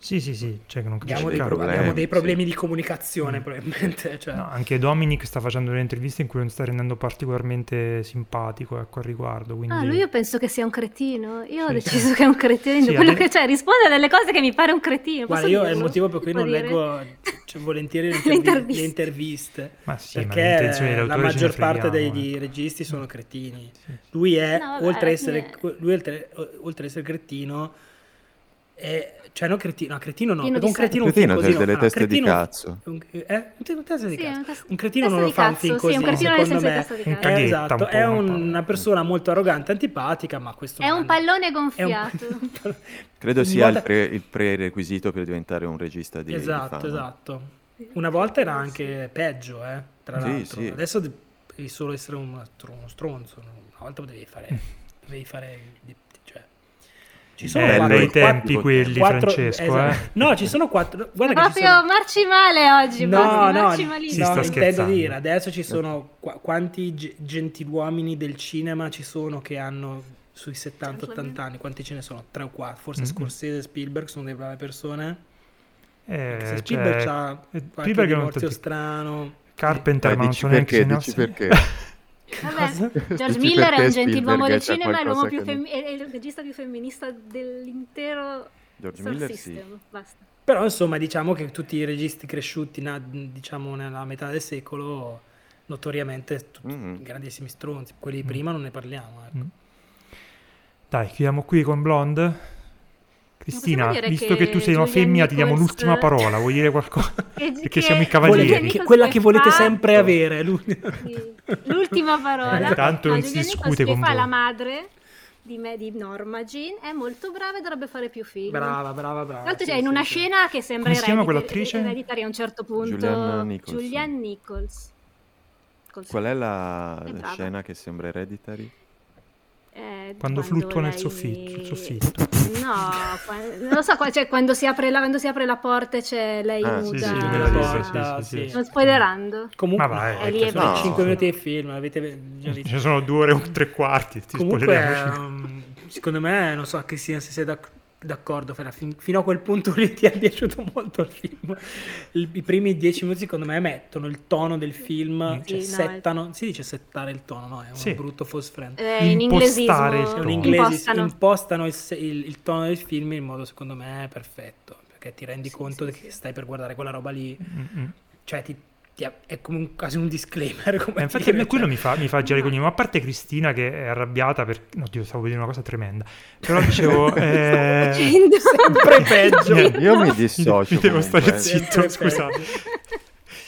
sì, sì, sì, cioè che non abbiamo, dei problemi, abbiamo dei problemi sì. di comunicazione mm. probabilmente. Cioè. No, anche Dominic sta facendo delle interviste in cui non sta rendendo particolarmente simpatico ecco, al riguardo. Quindi... Ah, lui io penso che sia un cretino. Io sì. ho deciso che è un cretino. sì, quello che, cioè, risponde a delle cose che mi pare un cretino. Guarda, io dirlo? è il motivo per cui non dire? leggo cioè, volentieri le, intervi- le interviste. Ma sì, perché ma la maggior parte dei ecco. registi sono cretini. Lui è, no, vabbè, oltre, essere, lui oltre, oltre essere cretino E, cioè, no, cretino, no, cretino no, un cretino un Cretino così delle no, teste di cazzo. Un, eh? Un testa di Sì, cazzo. un cretino non lo fa un film sì, così, un cretino secondo me. di cazzo. Eh, caghetta, esatto, un è una persona molto arrogante, antipatica, ma questo È non un pallone è un- gonfiato. [laughs] Credo sia il, volta- pre- il prerequisito per diventare un regista di, Esatto, esatto. Una volta era anche peggio, eh, tra Sì, l'altro. sì. Adesso de- devi solo essere uno, str- uno stronzo. Una volta potevi fare... [laughs] dovevi fare... di- cioè... Ci sono Eh, quattro- bei tempi quattro- quelli, quattro- Francesco, esatto. eh. No, ci sono quattro... Guarda che ci Proprio sono... marci male oggi, No, Basti, no, marci malissimo. no, sta intendo scherzando. dire, adesso ci sono qua- quanti ge- gentiluomini del cinema ci sono che hanno sui 70-80 anni, quanti ce ne sono? Tre o quattro, forse Mhm. Scorsese e Spielberg sono delle brave persone. Eh, se Spielberg cioè, ha eh, qualche Spielberg è un divorzio tipo- strano. Carpenter, Dai, ma non dici so neanche perché, dici perché. [laughs] Vabbè, George Miller è un gentiluomo del cinema, è l'uomo più che non- fem- è il regista più femminista dell'intero George Star Miller System. sì. Basta. Però insomma diciamo che tutti i registi cresciuti na- diciamo nella metà del secolo notoriamente tutti Mhm. grandissimi stronzi. Quelli di Mm. prima non ne parliamo. ecco. Mm. Dai, chiudiamo qui con Blonde. Cristina, visto che che tu sei una femmina, ti diamo l'ultima parola. Vuoi dire qualcosa? [laughs] E Perché siamo i cavalieri. Che- quella che volete fa- sempre avere. L'ultima parola. Tanto No, non si discute Nichols che con fa voi. la madre di, me, di Norma Jean è molto brava e dovrebbe fare più film. Brava, brava, brava. Tra l'altro sì, c'è in una sì. scena che sembra Come si chiama quell'attrice? Hereditary a un certo punto. Julianne Nichols. Julianne Nichols. Qual è la, È la scena che sembra Hereditary? Eh, Quando fluttua nel lei- soffitto- sul soffitto. No, qua- non lo so, cioè, quando, si apre la, quando si apre la porta e c'è lei Ah, nuda. Sì, sì, la porta, sì, sì, sì, sì. Non spoilerando. Comunque, Ma vai, è lì, sono no. 5 minuti di film, avete già visto. Ne sono due ore e tre quarti. Ti Comunque, ehm, secondo me, non so Cristina se sei d'ac- d'accordo, Fra, fin- fino a quel punto [laughs] lì ti è piaciuto molto il film. Il- I primi dieci minuti, secondo me, mettono il tono del film, Sì, cioè no, settano, si dice settare il tono, no? È un Sì. brutto false friend. Eh, in Impostare il. È tono. inglese, impostano. impostano il, il- il tono del film in modo, secondo me, perfetto, perché ti rendi Sì, conto sì, che sì. stai per guardare quella roba lì, Mm, mm. cioè ti- è come un, quasi un disclaimer. Come Eh, infatti dire, a me quello cioè- mi fa, mi fa girare i coglioni, ma a parte Cristina che è arrabbiata per... No, Dio, stavo vedendo una cosa tremenda. Però dicevo... [laughs] eh, Facendo- Sempre peggio. Io mi dissocio. mi devo stare zitto, Sempre scusate.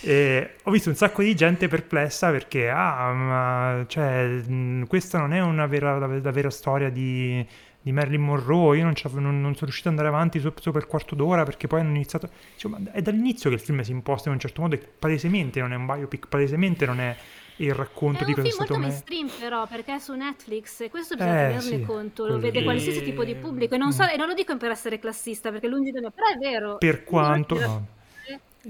E ho visto un sacco di gente perplessa perché, ah, ma cioè, mh, questa non è una vera, la, la vera storia di, di Marilyn Monroe. Io non, non- non sono riuscito ad andare avanti so- sopra il quarto d'ora perché poi hanno iniziato. Insomma, è dall'inizio che il film si imposta in un certo modo e palesemente non è un biopic, palesemente non è il racconto È di un cosa è film stato molto me. mainstream però perché è su Netflix e questo bisogna Eh, tenerne sì, conto, lo vede lì. qualsiasi tipo di pubblico e non, so, Mm. e non lo dico per essere classista perché lungi da me, però è vero. Per quanto... No.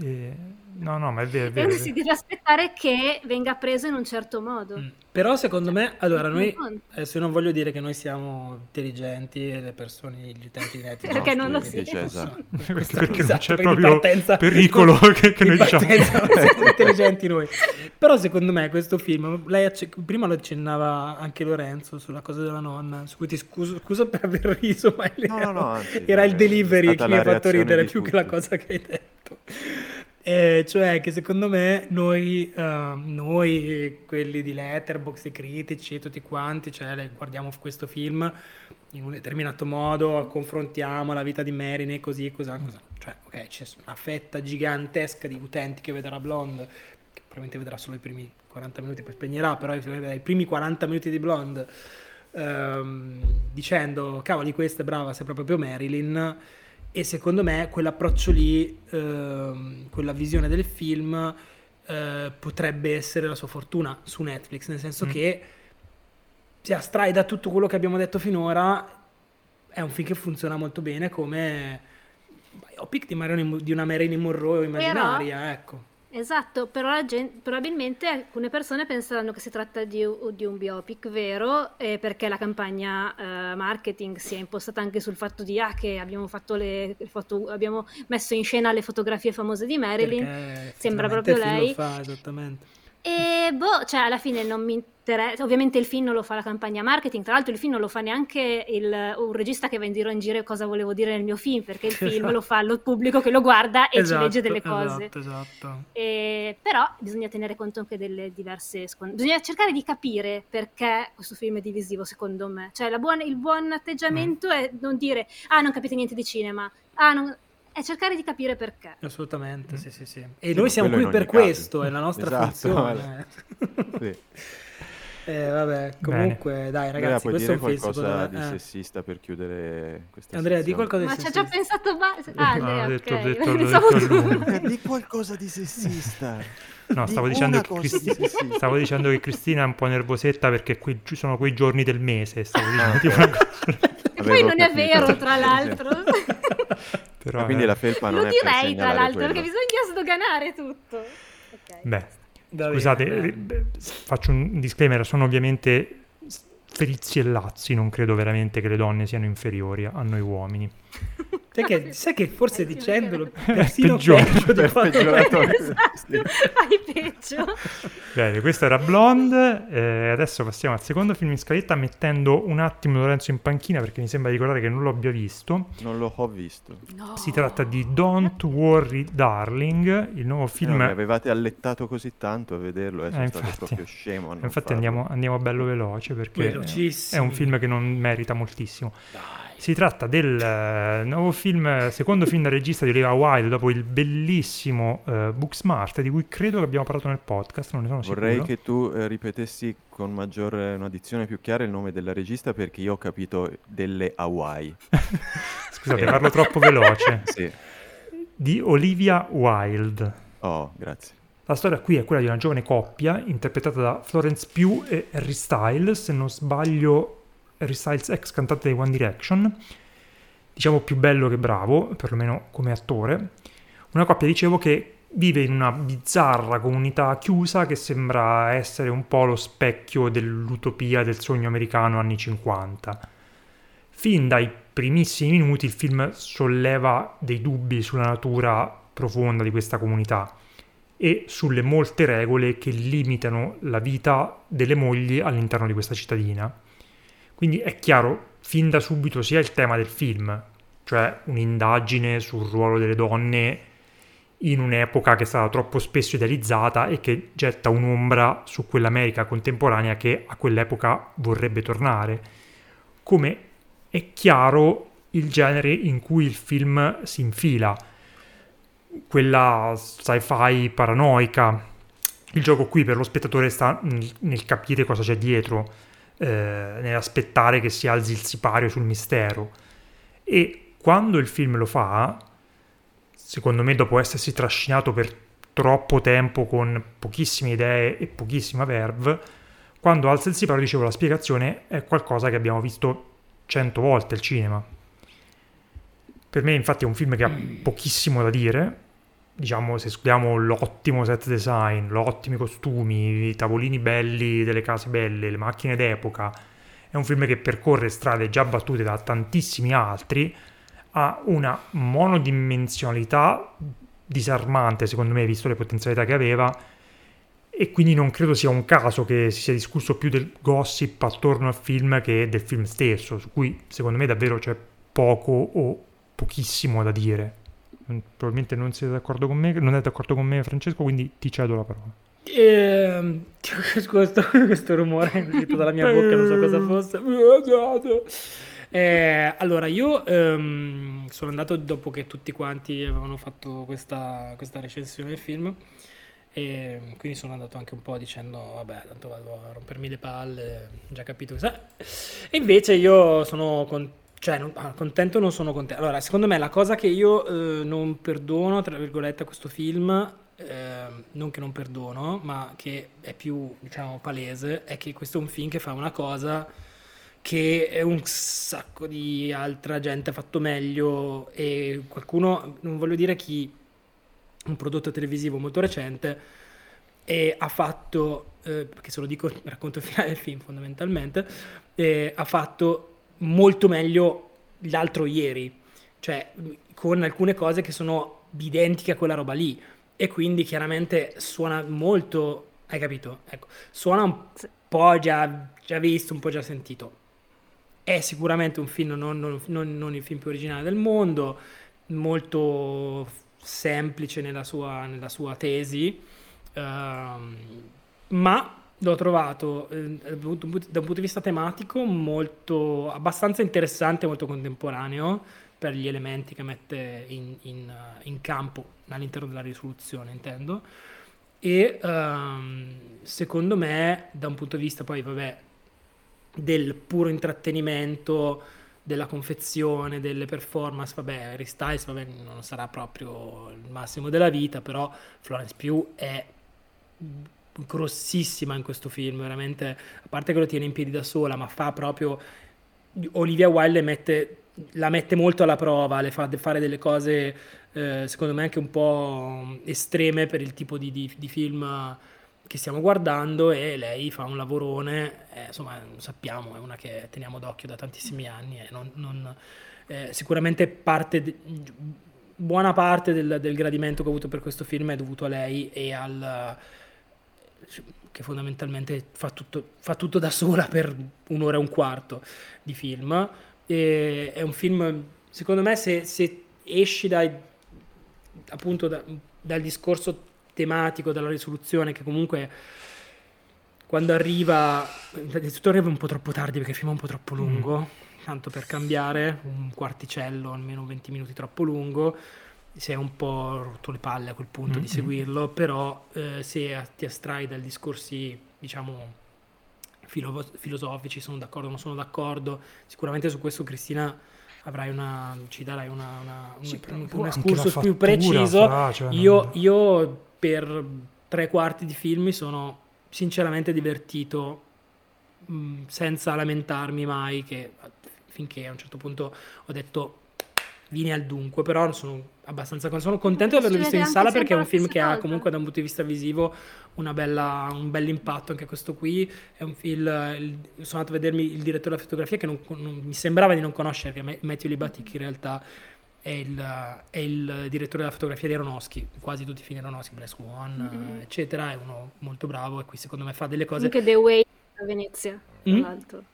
Eh, no, no, ma è vero, è E vero. uno si deve aspettare che venga preso in un certo modo. Mm. Però secondo me, allora noi, Non- adesso io non voglio dire che noi siamo intelligenti e le persone, gli utenti di Netflix. Perché non lo siamo. esatto. Perché, non c'è proprio partenza- pericolo che, che noi diciamo. partenza [laughs] siamo intelligenti noi. Però secondo me questo film, lei acce- prima lo accennava anche Lorenzo sulla cosa della nonna, su cui ti scuso, scusa per aver riso, ma No, no, no, anzi, era il delivery che mi ha fatto ridere più che la tutti. cosa che hai detto. Eh, cioè che secondo me noi, eh, noi, quelli di Letterboxd, i critici tutti quanti, cioè guardiamo questo film in un determinato modo, confrontiamo la vita di Marilyn e così, cosa, cosa. Cioè, ok, c'è una fetta gigantesca di utenti che vedrà Blonde, che probabilmente vedrà solo i primi 40 minuti, poi spegnerà, però i primi 40 minuti di Blonde, ehm, dicendo, cavoli, questa è brava, sei proprio Marilyn. E secondo me quell'approccio lì, ehm, quella visione del film, eh, potrebbe essere la sua fortuna su Netflix, nel senso Mm. che si astrae da tutto quello che abbiamo detto finora, è un film che funziona molto bene come biopic di, Marilyn- di una Marilyn Monroe immaginaria, ecco. Esatto, però la gen- probabilmente alcune persone penseranno che si tratta di, di un biopic vero eh, perché la campagna eh, marketing si è impostata anche sul fatto di ah, che abbiamo, fatto le foto- abbiamo messo in scena le fotografie famose di Marilyn. Perché sembra proprio lei. Lo fa, esattamente. E boh, cioè alla fine non mi interessa. Ovviamente il film non lo fa la campagna marketing, tra l'altro il film non lo fa neanche il, un regista che va in giro in giro cosa volevo dire nel mio film, perché il [laughs] film esatto. lo fa il pubblico che lo guarda e esatto, ci legge delle cose. Esatto, esatto. E, però bisogna tenere conto anche delle diverse. Bisogna cercare di capire perché questo film è divisivo, secondo me. Cioè buona, il buon atteggiamento mm. è non dire ah, non capite niente di cinema. Ah, non, è cercare di capire perché. Assolutamente, mm. sì, sì, sì. E sì, noi siamo qui per questo, è la nostra esatto, funzione. [laughs] [laughs] sì. Eh, vabbè, comunque, Bene. dai, ragazzi, Andrea, questo è un film qualcosa di eh. sessista per chiudere questa Andrea, sezione. [laughs] di qualcosa di sessista. Ma ci ha già pensato ba- Ah, no, okay. detto, detto, detto, detto di qualcosa di sessista. No, stavo dicendo, Cristi- stavo dicendo, che Cristina è un po' nervosetta perché qui sono quei giorni del mese. Stavo ah, dicendo okay. E poi non è vero, tra l'altro. Però, quindi la felpa non, non è direi, tra l'altro, quello. perché bisogna sdoganare tutto. Okay. Beh, Davide, scusate, beh. faccio un disclaimer, sono ovviamente Frizzi e Lazzi, non credo veramente che le donne siano inferiori a noi uomini. [laughs] Sai che, sai che forse dicendolo persino peggio, peggio di quanto [laughs] Fai peggio. Bene, questo era Blonde. Eh, adesso passiamo al secondo film in scaletta mettendo un attimo Lorenzo in panchina perché mi sembra di ricordare che non lo abbia visto. Non lo ho visto. No. Si tratta di Don't Worry Darling, il nuovo film... No, mi avevate allettato così tanto a vederlo, eh, sono eh, stato proprio scemo. Infatti andiamo, andiamo, bello veloce perché è un film che non merita moltissimo. Dai. Si tratta del uh, nuovo film, secondo film da regista di Olivia Wilde dopo il bellissimo uh, Booksmart, di cui credo che abbiamo parlato nel podcast, non ne sono Vorrei sicuro. che tu eh, ripetessi con maggiore, una dizione più chiara il nome della regista perché io ho capito delle Hawaii. [laughs] Scusate, parlo troppo veloce. [laughs] sì. Di Olivia Wilde. Oh, grazie. La storia qui è quella di una giovane coppia interpretata da Florence Pugh e Harry Styles, se non sbaglio Styles, ex cantante di One Direction, diciamo più bello che bravo, perlomeno come attore. Una coppia, dicevo, che vive in una bizzarra comunità chiusa che sembra essere un po' lo specchio dell'utopia del sogno americano anni 50. Fin dai primissimi minuti il film solleva dei dubbi sulla natura profonda di questa comunità e sulle molte regole che limitano la vita delle mogli all'interno di questa cittadina. Quindi è chiaro fin da subito sia il tema del film, cioè un'indagine sul ruolo delle donne in un'epoca che è stata troppo spesso idealizzata e che getta un'ombra su quell'America contemporanea che a quell'epoca vorrebbe tornare. Come è chiaro il genere in cui il film si infila, quella sci-fi paranoica. Il gioco qui per lo spettatore sta nel capire cosa c'è dietro eh, nell'aspettare che si alzi il sipario sul mistero. E quando il film lo fa, secondo me dopo essersi trascinato per troppo tempo con pochissime idee e pochissima verve, quando alza il sipario, dicevo, la spiegazione è qualcosa che abbiamo visto cento volte al cinema. Per me infatti è un film che ha pochissimo da dire, diciamo, se escludiamo l'ottimo set design, gli ottimi costumi, i tavolini belli delle case belle, le macchine d'epoca, è un film che percorre strade già battute da tantissimi altri, ha una monodimensionalità disarmante, secondo me, visto le potenzialità che aveva, e quindi non credo sia un caso che si sia discusso più del gossip attorno al film che del film stesso, su cui secondo me davvero c'è poco o pochissimo da dire probabilmente non siete d'accordo con me, non è d'accordo con me Francesco, quindi ti cedo la parola. [laughs] Eh, questo, questo rumore è uscito dalla mia bocca, non so cosa fosse. Eh, allora, io ehm, sono andato dopo che tutti quanti avevano fatto questa, questa recensione del film. E quindi sono andato anche un po' dicendo, vabbè, tanto vado a rompermi le palle, già capito cosa. E invece io sono contento cioè, non, ah, contento non sono contento. Allora, secondo me la cosa che io eh, non perdono, tra virgolette, a questo film, eh, non che non perdono, ma che è più, diciamo, palese, è che questo è un film che fa una cosa che un sacco di altra gente ha fatto meglio e qualcuno, non voglio dire chi, un prodotto televisivo molto recente, e ha fatto, eh, perché se lo dico [laughs] racconto il finale del film fondamentalmente, ha fatto molto meglio l'altro ieri, cioè con alcune cose che sono identiche a quella roba lì e quindi chiaramente suona molto Hai capito? Ecco, suona un po' già, già visto, un po' già sentito. È sicuramente un film, non, non, non, non il film più originale del mondo, molto semplice nella sua, nella sua tesi, uh, ma l'ho trovato eh, da un punto di vista tematico molto abbastanza interessante, molto contemporaneo per gli elementi che mette in, in, in campo all'interno della risoluzione, intendo. E um, secondo me, da un punto di vista poi, vabbè, del puro intrattenimento, della confezione, delle performance, vabbè, Harry Styles vabbè, non sarà proprio il massimo della vita, però Florence Pugh è grossissima in questo film, veramente, a parte che lo tiene in piedi da sola, ma fa proprio... Olivia Wilde mette, la mette molto alla prova, le fa fare delle cose, eh, secondo me, anche un po' estreme per il tipo di, di, di, film che stiamo guardando e lei fa un lavorone, eh, insomma, sappiamo, è una che teniamo d'occhio da tantissimi anni e non, non, eh, sicuramente parte... De, buona parte del, del, gradimento che ho avuto per questo film è dovuto a lei e al, che fondamentalmente fa tutto, fa tutto da sola per un'ora e un quarto di film. E è un film, secondo me, se, se esci dai, appunto da, dal discorso tematico, dalla risoluzione, che comunque quando arriva, innanzitutto arriva un po' troppo tardi perché il film è un po' troppo lungo, mm. tanto per cambiare, un quarticello, almeno 20 minuti troppo lungo si è un po' rotto le palle a quel punto mm-hmm. di seguirlo, però eh, se ti astrai dai discorsi, diciamo, filo- filosofici, sono d'accordo o non sono d'accordo, sicuramente su questo Cristina avrai una, ci darai una, una, un, sì, un, un escursus più preciso. Fra, cioè io, non... io per tre quarti di film mi sono sinceramente divertito mh, mm, senza lamentarmi mai che finché a un certo punto ho detto vieni al dunque, però sono abbastanza sono contento di averlo visto in sala perché è un film che ha comunque da un punto di vista visivo bella, un bel impatto anche questo qui è un film sono andato a vedermi il direttore della fotografia che non, non, mi sembrava di non conoscere che Matthew Libatic in realtà è il, è il, direttore della fotografia di Aronofsky quasi tutti i film di Aronofsky Black Swan mm-hmm. eccetera è uno molto bravo e qui secondo me fa delle cose anche The Way a Venezia tra mm? l'altro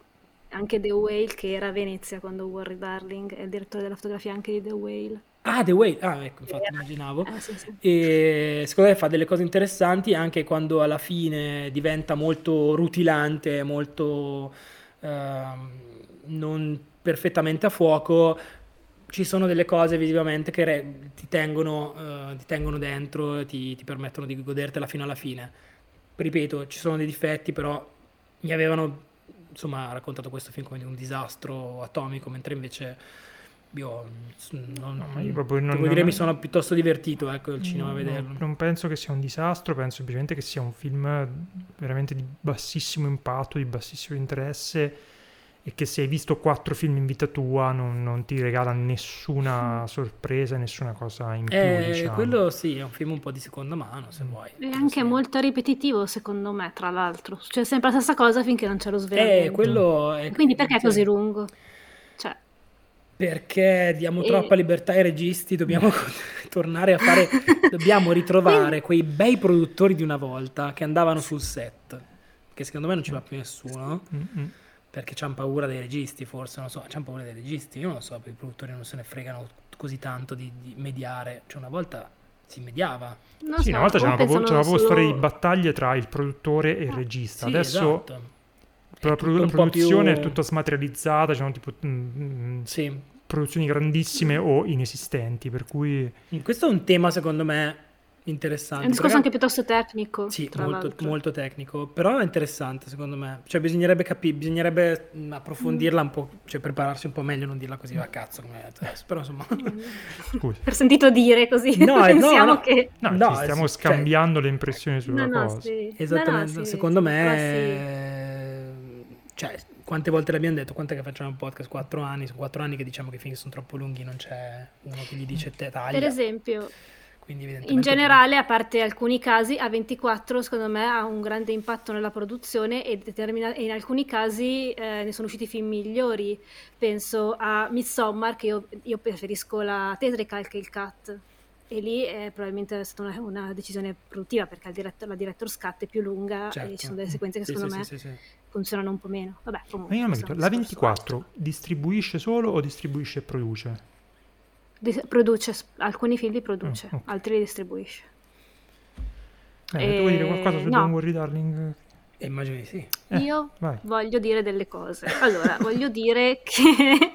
anche The Whale che era a Venezia quando Warry Darling è il direttore della fotografia anche di The Whale. Ah, The Whale, ah ecco, infatti era. immaginavo. Eh, sì, sì. E secondo me fa delle cose interessanti anche quando alla fine diventa molto rutilante, molto eh, non perfettamente a fuoco. Ci sono delle cose visivamente che re- ti, tengono, uh, ti tengono dentro e ti, ti permettono di godertela fino alla fine. Ripeto, ci sono dei difetti, però mi avevano insomma ha raccontato questo film come di un disastro atomico, mentre invece io non, no, io proprio non, dire mi sono piuttosto divertito ecco al cinema a vederlo. Non penso che sia un disastro, penso semplicemente che sia un film veramente di bassissimo impatto, di bassissimo interesse e che se hai visto quattro film in vita tua non, non ti regala nessuna sorpresa, nessuna cosa in più. Eh, diciamo. Quello sì, è un film un po' di seconda mano, se vuoi. È anche sì. molto ripetitivo, secondo me, tra l'altro. Cioè, sempre la stessa cosa finché non c'è lo svelamento. Eh, quello è... Quindi perché è così lungo? Cioè... Perché diamo e... troppa libertà ai registi, dobbiamo [laughs] [laughs] tornare a fare... dobbiamo ritrovare [laughs] quei bei produttori di una volta che andavano sul set, che secondo me non ci va più nessuno. Mm-hmm perché hanno paura dei registi, forse, non so, hanno paura dei registi, io non lo so, perché i produttori non se ne fregano così tanto di, di mediare, cioè una volta si mediava. Non sì, so, una volta c'era proprio, c'era proprio solo... storia di battaglie tra il produttore e il regista, sì, adesso... Esatto. La, produ- la produzione più... è tutta smaterializzata, c'erano tipo mm, mm, sì. produzioni grandissime o inesistenti, per cui... Questo è un tema secondo me interessante. È un discorso anche piuttosto tecnico. Sì, molto, molto, tecnico, però è interessante secondo me. Cioè bisognerebbe capire, bisognerebbe mm, approfondirla un po', cioè prepararsi un po' meglio, non dirla così a cazzo come detto adesso, però insomma... [laughs] Scusa. per sentito dire così, no, [laughs] pensiamo no, no, che... No, no stiamo sì, cioè scambiando cioè... le impressioni sulla no, cosa. Sì. Esattamente, sì, secondo me... Cioè, quante volte l'abbiamo detto, quante che facciamo un podcast? Quattro anni, sono quattro anni che diciamo che i film sono troppo lunghi, non c'è uno che gli dice te taglia. Per esempio, in generale, a parte alcuni casi, A24 secondo me ha un grande impatto nella produzione e, determina- e in alcuni casi eh, ne sono usciti film migliori. Penso a Midsommar, che io, io preferisco la tetrical che il cut. e lì è probabilmente stata una, una decisione produttiva perché direttor, la director's cut è più lunga Certo. e ci sono delle sequenze che Sì, secondo sì, me sì, sì, sì. funzionano un po' meno. Vabbè, Ma comunque. io non è la discorso 24 distribuisce solo o distribuisce e produce? Altro. Di- produce, alcuni film li produce, Mm, ok. altri li distribuisce. Eh, Eh, tu vuoi dire qualcosa su no. Don't Worry Darling? E immagino di sì. Eh, Io vai. voglio dire delle cose. Allora, [laughs] voglio dire che...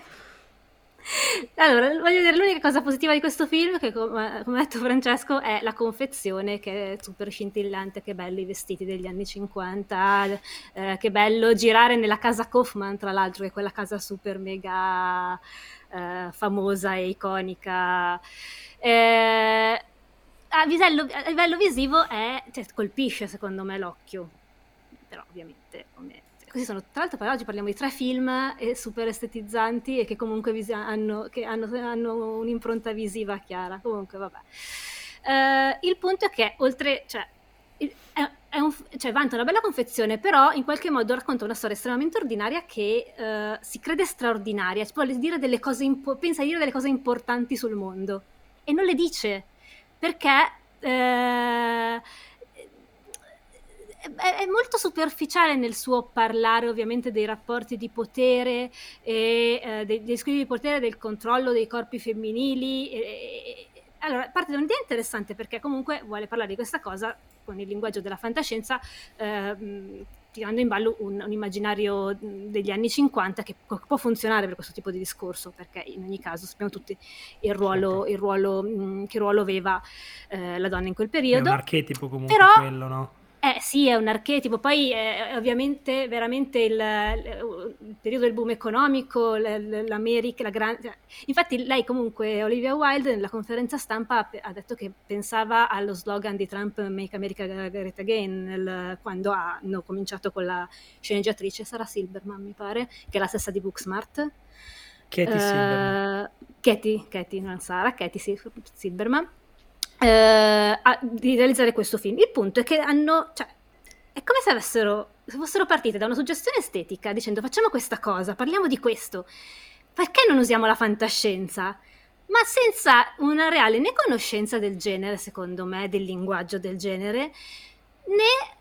Allora, voglio dire l'unica cosa positiva di questo film, che come, come ha detto Francesco, è la confezione che è super scintillante, che belli i vestiti degli anni 50, eh, che bello girare nella casa Kaufman, tra l'altro, che è quella casa super mega eh, famosa e iconica. Eh, a, livello, a livello visivo è, cioè, colpisce secondo me l'occhio però ovviamente come- questi sono tra l'altro oggi parliamo di tre film eh, super estetizzanti e che comunque visi- hanno, che hanno, hanno un'impronta visiva chiara. Comunque vabbè. Eh, il punto è che oltre cioè, è, un, cioè vanta una bella confezione però in qualche modo racconta una storia estremamente ordinaria che eh, si crede straordinaria. Cioè, vuole dire delle cose impo- pensa di dire delle cose importanti sul mondo. E non le dice perché eh, è, molto superficiale nel suo parlare ovviamente dei rapporti di potere e eh, dei, dei squilibri di potere, del controllo dei corpi femminili. e- e- allora, parte da un'idea interessante perché comunque vuole parlare di questa cosa con il linguaggio della fantascienza, ehm, tirando in ballo un, un immaginario degli anni 50 che può, può funzionare per questo tipo di discorso, perché in ogni caso sappiamo tutti il ruolo, Certo. il ruolo, mh, che ruolo aveva eh, la donna in quel È un periodo. archetipo comunque Però- quello, no? Eh sì, è un archetipo, poi eh, ovviamente veramente il, il periodo del boom economico, l'America, la grande... Infatti lei comunque, Olivia Wilde, nella conferenza stampa ha, detto che pensava allo slogan di Trump Make America Great Again, nel- quando hanno cominciato con la sceneggiatrice Sarah Silverman, mi pare, che è la stessa di Booksmart. Katie Silverman. Eh, Katie, Katie, non Sara, Katie Sil- Silverman, eh, a- di realizzare questo film. Il punto è che hanno, cioè, è come se avessero, se fossero partite da una suggestione estetica dicendo facciamo questa cosa, parliamo di questo, perché non usiamo la fantascienza? Ma senza una reale né conoscenza del genere, secondo me, del linguaggio del genere, né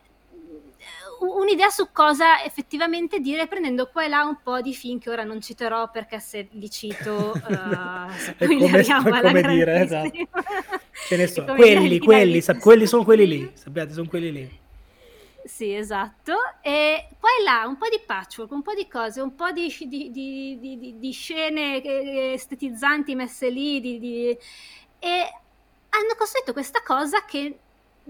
un'idea su cosa effettivamente dire prendendo qua e là un po' di film che ora non citerò perché se li cito [laughs] eh, È come- spoileriamo [laughs] è alla come dire, esatto. Ce ne [laughs] come Quelli, quelli, sa- quelli sono quelli lì. Sappiate, sono quelli lì. Sì, esatto. E qua e là un po' di patchwork, un po' di cose, un po' di, di- di- di- scene eh, estetizzanti messe lì, di- di- e hanno costruito questa cosa che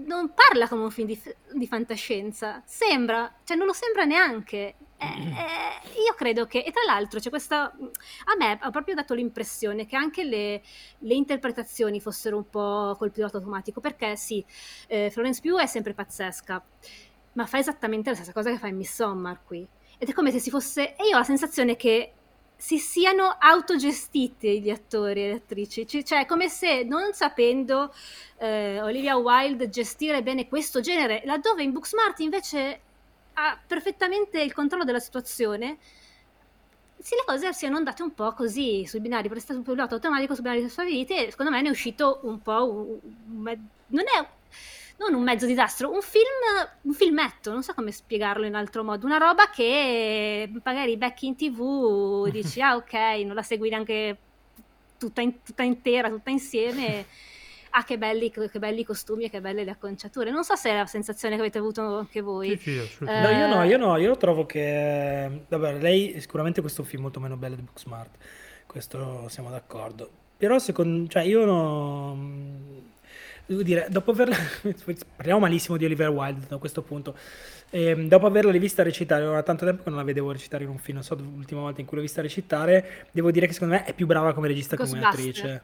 non parla come un film di, di fantascienza, sembra, cioè non lo sembra neanche. Eh, eh, io credo che, e tra l'altro c'è questa, a me ha proprio dato l'impressione che anche le, le interpretazioni fossero un po' col pilota automatico, perché sì, eh, Florence Pugh è sempre pazzesca, ma fa esattamente la stessa cosa che fa in Midsommar qui. Ed è come se si fosse... E io ho la sensazione che si siano autogestiti gli attori e le attrici, C- cioè è come se non sapendo eh, Olivia Wilde gestire bene questo genere, laddove in Booksmart invece ha perfettamente il controllo della situazione, sì, le cose siano andate un po' così sui binari, per stato un pilota automatico sui binari stabiliti e secondo me ne è uscito un po' un, un me- non è non un mezzo disastro, un film, un filmetto, non so come spiegarlo in altro modo, una roba che magari becchi in tv, [laughs] dici ah ok, non la segui neanche tutta, in- tutta intera, tutta insieme, ah che belli, che belli i costumi e che belle le acconciature, non so se è la sensazione che avete avuto anche voi. Sì, sì, assolutamente. No, io no, Eh, io no, io trovo che... Vabbè, lei sicuramente questo è un film molto meno bello di Booksmart, questo siamo d'accordo. Però secondo... cioè io no... Devo dire, dopo averla... [laughs] Parliamo malissimo di Oliver Wilde da questo punto. Ehm, dopo averla rivista recitare, era tanto tempo che non la vedevo recitare in un film, non so l'ultima volta in cui l'ho vista recitare, devo dire che secondo me è più brava come regista che come attrice.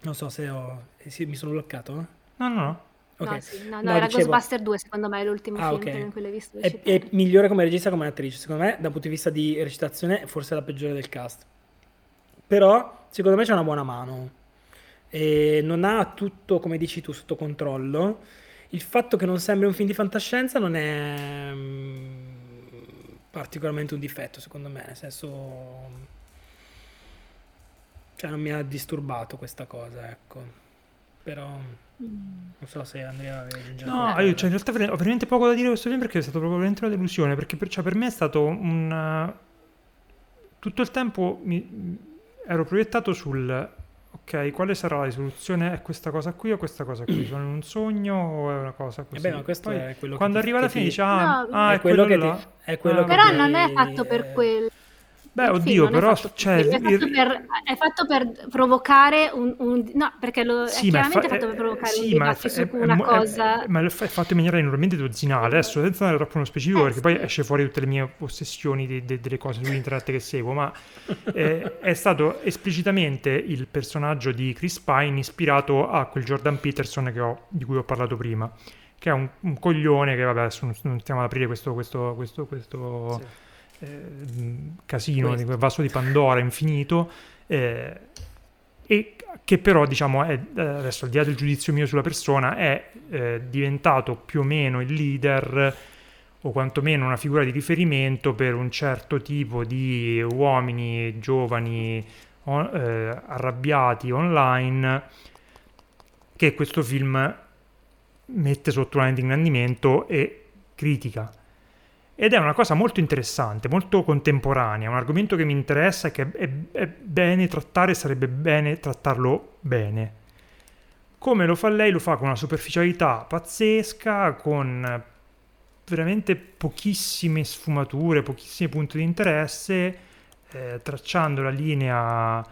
Non so se ho... eh sì, mi sono bloccato? No, no, no. Ok. No, sì, no, no, No, era dicevo- Ghostbuster 2, secondo me, è l'ultimo Ah, film ok. in cui l'hai visto. È, recitare. è migliore come regista che come attrice. Secondo me, dal punto di vista di recitazione, forse è la peggiore del cast. Però, secondo me, c'è una buona mano. E non ha tutto, come dici tu, sotto controllo. Il fatto che non sembri un film di fantascienza non è mm, particolarmente un difetto, secondo me. Nel senso. cioè non mi ha disturbato questa cosa, ecco. Però non so se Andrea avevi già No, io cioè, in realtà ho veramente poco da dire di questo film perché è stato proprio veramente una delusione, perché per, cioè, per me è stato un... Tutto il tempo mi, ero proiettato sul... Ok, quale sarà la risoluzione? È questa cosa qui o questa cosa qui? Sono in un sogno o è una cosa così? Eh beh, questo Poi, è quello che quando ti- arriva alla che fine ti- dici, ah, No, ah, è è quello quello, che là. ti- è quello Ah, che Però ti- non è fatto per quello. Beh, oddio, film non è però, fatto cioè, è, fatto il- per, è fatto per provocare un, un- no perché lo, Sì, è è chiaramente fa- fatto per provocare sì, un è dibattito su è- una è- cosa è- ma è fa- è fatto in maniera enormemente dozzinale. Adesso, senza andare troppo nello specifico, Eh, perché poi sì. esce fuori tutte le mie ossessioni di- de- delle cose su internet che seguo, ma eh, è stato esplicitamente il personaggio di Chris Pine ispirato a quel Jordan Peterson che ho- di cui ho parlato prima, che è un, un coglione che, vabbè, adesso non, non stiamo ad aprire questo, questo, questo, questo Sì. Eh, casino, Questo. di quel vaso di Pandora infinito, eh, e che però, diciamo, è, eh, adesso al di là del giudizio mio sulla persona, è eh, diventato più o meno il leader o quantomeno una figura di riferimento per un certo tipo di uomini giovani o- eh, arrabbiati online che questo film mette sotto un ingrandimento e critica. Ed è una cosa molto interessante, molto contemporanea, un argomento che mi interessa e che è, è bene trattare, sarebbe bene trattarlo bene. Come lo fa lei? Lo fa con una superficialità pazzesca, con veramente pochissime sfumature, pochissimi punti di interesse, eh, tracciando la linea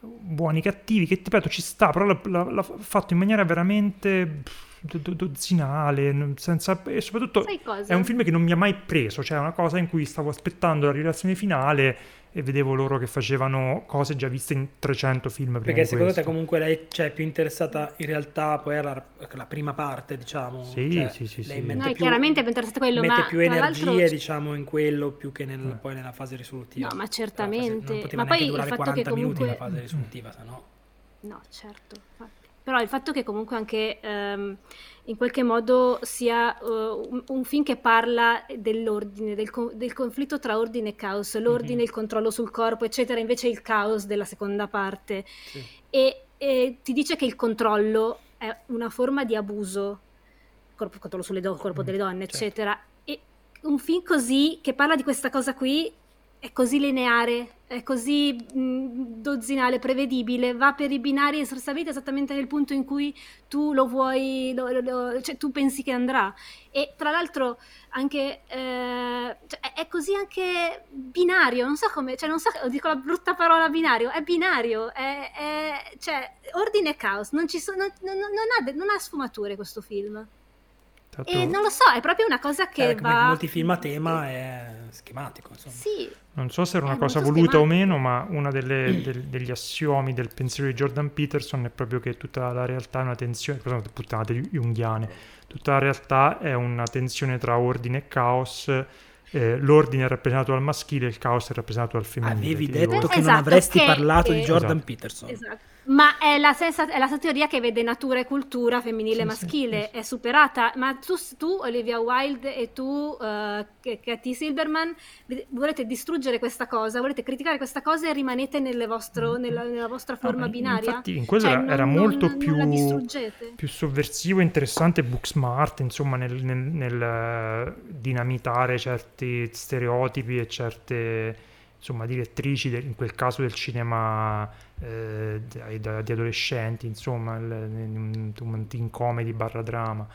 buoni cattivi, che ripeto ci sta, però l'ha, l'ha- fatto in maniera veramente pff, do- do- dozzinale, senza, e soprattutto è un film che non mi ha mai preso, cioè è una cosa in cui stavo aspettando la rivelazione finale e vedevo loro che facevano cose già viste in 300 film prima Perché di secondo te comunque lei cioè, è più interessata in realtà poi alla la prima parte, diciamo. Sì, Cioè, sì, sì, lei sì. Noi più- chiaramente è più interessato a quello, mette ma più tra energie, l'altro- diciamo, in quello più che nel- Eh. poi nella fase risolutiva. No, ma fase- certamente. non poteva Ma poi il durare fatto 40 che minuti la comunque- fase risolutiva, se no... No, certo. infatti. Però il fatto che comunque anche ehm, in qualche modo sia eh, un, un film che parla dell'ordine, del, co- del conflitto tra ordine e caos, l'ordine, Mhm. il controllo sul corpo, eccetera, invece il caos della seconda parte. Sì. E, e ti dice che il controllo è una forma di abuso, corpo, controllo sulle donne, corpo Mm, delle donne, certo. eccetera. E un film così, che parla di questa cosa qui, è così lineare, è così mh, dozzinale, prevedibile, va per i binari esattamente, esattamente nel punto in cui tu lo vuoi, lo- lo- cioè tu pensi che andrà. E tra l'altro anche, eh, cioè, è- così anche binario, non so come, cioè non so, dico la brutta parola binario, è binario, è, è- cioè ordine e caos, non, sono, non, non- ha, non ha sfumature questo film. Tra E non lo so, è proprio una cosa che Eh, va... molti film a tema è schematico, insomma. Sì, Non so se era una cosa voluta o schematico. meno, ma uno degli assiomi del pensiero di Jordan Peterson è proprio che tutta la realtà è una tensione, scusate, puttanate junghiane, tutta la realtà è una tensione tra ordine e caos, eh, l'ordine è rappresentato dal maschile, il caos è rappresentato dal femminile. Avevi detto che non Esatto, avresti che- parlato di che- Jordan Esatto. Peterson. Esatto. Ma è la, stessa, è la stessa teoria che vede natura e cultura femminile e Sì, maschile, sì. è superata. Ma tu, tu, Olivia Wilde e tu, uh, Katie Silberman, vi- volete distruggere questa cosa, volete criticare questa cosa e rimanete nelle vostro- nella, nella vostra forma Mm. No, binaria? Infatti in quello Cioè, era, non- era non- molto non più, distruggete. più sovversivo interessante Booksmart, insomma, nel, nel- nel, eh, dinamitare certi stereotipi e certe insomma, direttrici, del- in quel caso del cinema eh, di, di adolescenti, insomma, il, un, un teen comedy barra drama.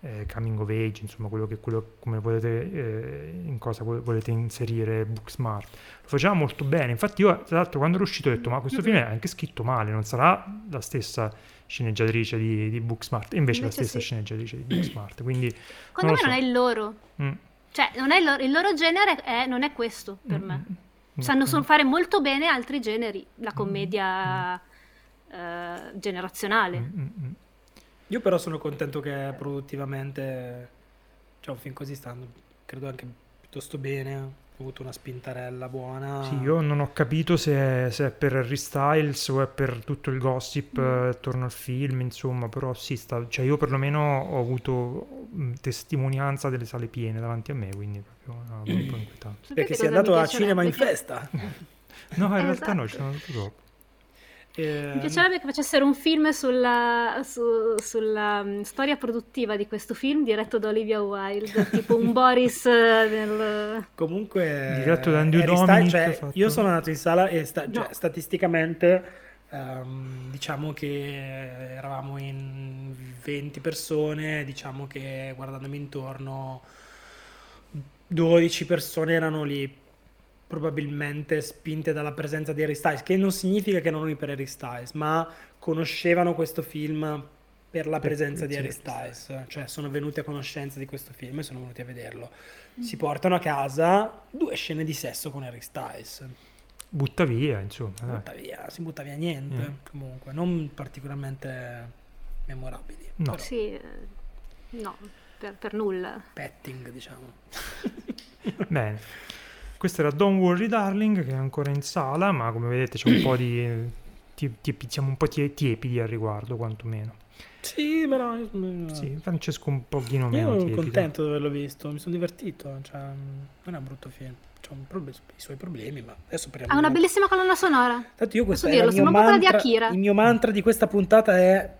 eh, coming of age, insomma, quello che quello, come volete, eh, in cosa vo- volete inserire Booksmart. Lo faceva molto bene. Infatti, io, tra l'altro, quando ero uscito, ho detto: Ma questo film è anche scritto male, non sarà la stessa sceneggiatrice di, di Booksmart. E invece, è la Invece stessa sì. sceneggiatrice di Booksmart. Quindi, Secondo non me lo non so. è il loro. Mm, Cioè, non è il loro, il loro genere è- non è questo per mm, me. Mm, mm, Sanno sol- fare molto bene altri generi, la commedia eh, generazionale. Mm, mm, mm. Io però sono contento che produttivamente, cioè un film così stanno, credo anche piuttosto bene, avuto una spintarella buona. Sì, io non ho capito se è, se è per Harry Styles o è per tutto il gossip eh, attorno al film, insomma, però sì, sta, cioè io perlomeno ho avuto mm, testimonianza delle sale piene davanti a me, quindi proprio no, un po' inquietante. Perché sei andato a cinema in festa. [laughs] No, in realtà no, esatto. ci sono andato dopo. Eh, Mi piacerebbe che facessero un film sulla, su- sulla mm, storia produttiva di questo film diretto da Olivia Wilde, tipo un [laughs] Boris eh, nel... Comunque, Diretto da Andrew Harry Styles- Dominic, cioè, fatto- io sono andato in sala e sta- cioè, No. statisticamente ehm, diciamo che eravamo in 20 persone, diciamo che guardandomi intorno 12 persone erano lì probabilmente spinte dalla presenza di Harry Styles, che non significa che non eri per Harry Styles, ma conoscevano questo film per la presenza di Harry Styles, cioè sono venuti a conoscenza di questo film e sono venuti a vederlo. Si portano a casa due scene di sesso con Harry Styles. Butta via, insomma. dai. Butta via, si butta via niente, Mm. comunque, non particolarmente memorabili. No. però Sì, eh, no, per, per nulla. petting, diciamo. Bene. [laughs] Questo era Don't Worry Darling, che è ancora in sala, ma come vedete c'è un po' di... ti- ti- siamo un po' tie- tiepidi al riguardo, quantomeno. Sì, però... Sì, Francesco un pochino Io meno sono tiepido. contento di averlo visto, mi sono divertito, cioè, non è un brutto film, c'ha prob- i suoi problemi, ma adesso parliamo Ha una bellissima colonna sonora. Tanto io questo Posso dirlo, il mio sembra un po' quella di mantra, Akira. il mio mantra di questa puntata è.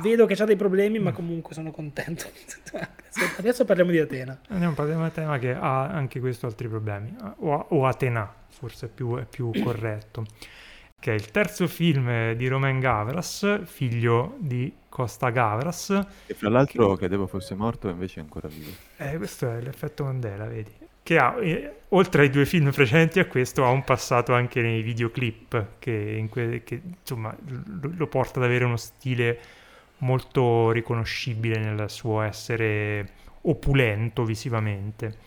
Vedo che c'ha dei problemi, ma comunque sono contento. [laughs] Adesso parliamo di Atena. Andiamo a parlare di un tema che ha anche questo altri problemi, o, o Atena, forse è più, è più [clears throat] corretto, che è il terzo film di Romain Gavras, figlio di Costa Gavras. E fra l'altro credevo fosse morto invece è ancora vivo. Eh, questo è l'effetto Mandela, vedi? Che ha, eh, oltre ai due film precedenti a questo, ha un passato anche nei videoclip, che, in que- che, insomma lo, lo porta ad avere uno stile molto riconoscibile nel suo essere opulento visivamente.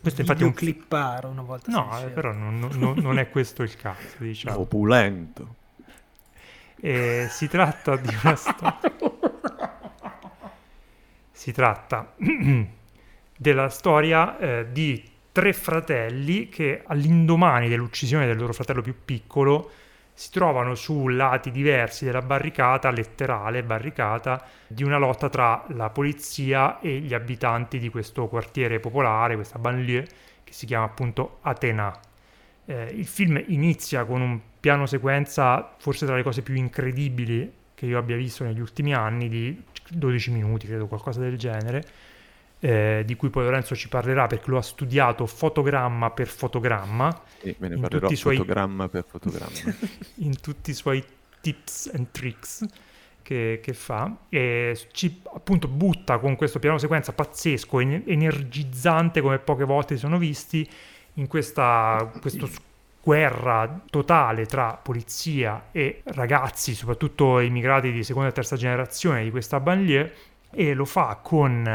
Questo infatti è un film... clipparo una volta. No, però non, non- non è questo il caso, diciamo. Opulento. Eh, si tratta di una [laughs] storia. si tratta [clears throat] della storia eh, di tre fratelli che all'indomani dell'uccisione del loro fratello più piccolo si trovano su lati diversi della barricata, letterale barricata, di una lotta tra la polizia e gli abitanti di questo quartiere popolare, questa banlieue che si chiama appunto Atena. Eh, il film inizia con un piano sequenza forse tra le cose più incredibili che io abbia visto negli ultimi anni, di 12 minuti, credo, qualcosa del genere, eh, di cui poi Lorenzo ci parlerà perché lo ha studiato fotogramma per fotogramma, E me ne parlerò tutti i suoi- fotogramma per fotogramma. [laughs] in tutti i suoi tips and tricks che, che fa e ci appunto butta con questo piano sequenza pazzesco, en- energizzante come poche volte si sono visti in questa questo guerra totale tra polizia e ragazzi, soprattutto immigrati di seconda e terza generazione di questa banlieue e lo fa con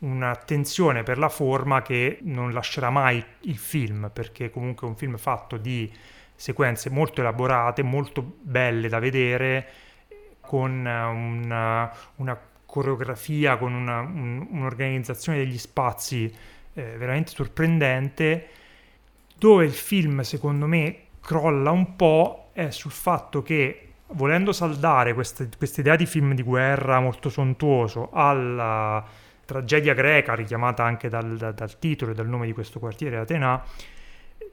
un'attenzione per la forma che non lascerà mai il film perché comunque è un film fatto di sequenze molto elaborate, molto belle da vedere, con eh, una, una coreografia, con una- un- un'organizzazione degli spazi eh, veramente sorprendente, dove il film secondo me crolla un po' è sul fatto che volendo saldare questa idea di film di guerra molto sontuoso alla tragedia greca richiamata anche dal, da- dal titolo e dal nome di questo quartiere Atena,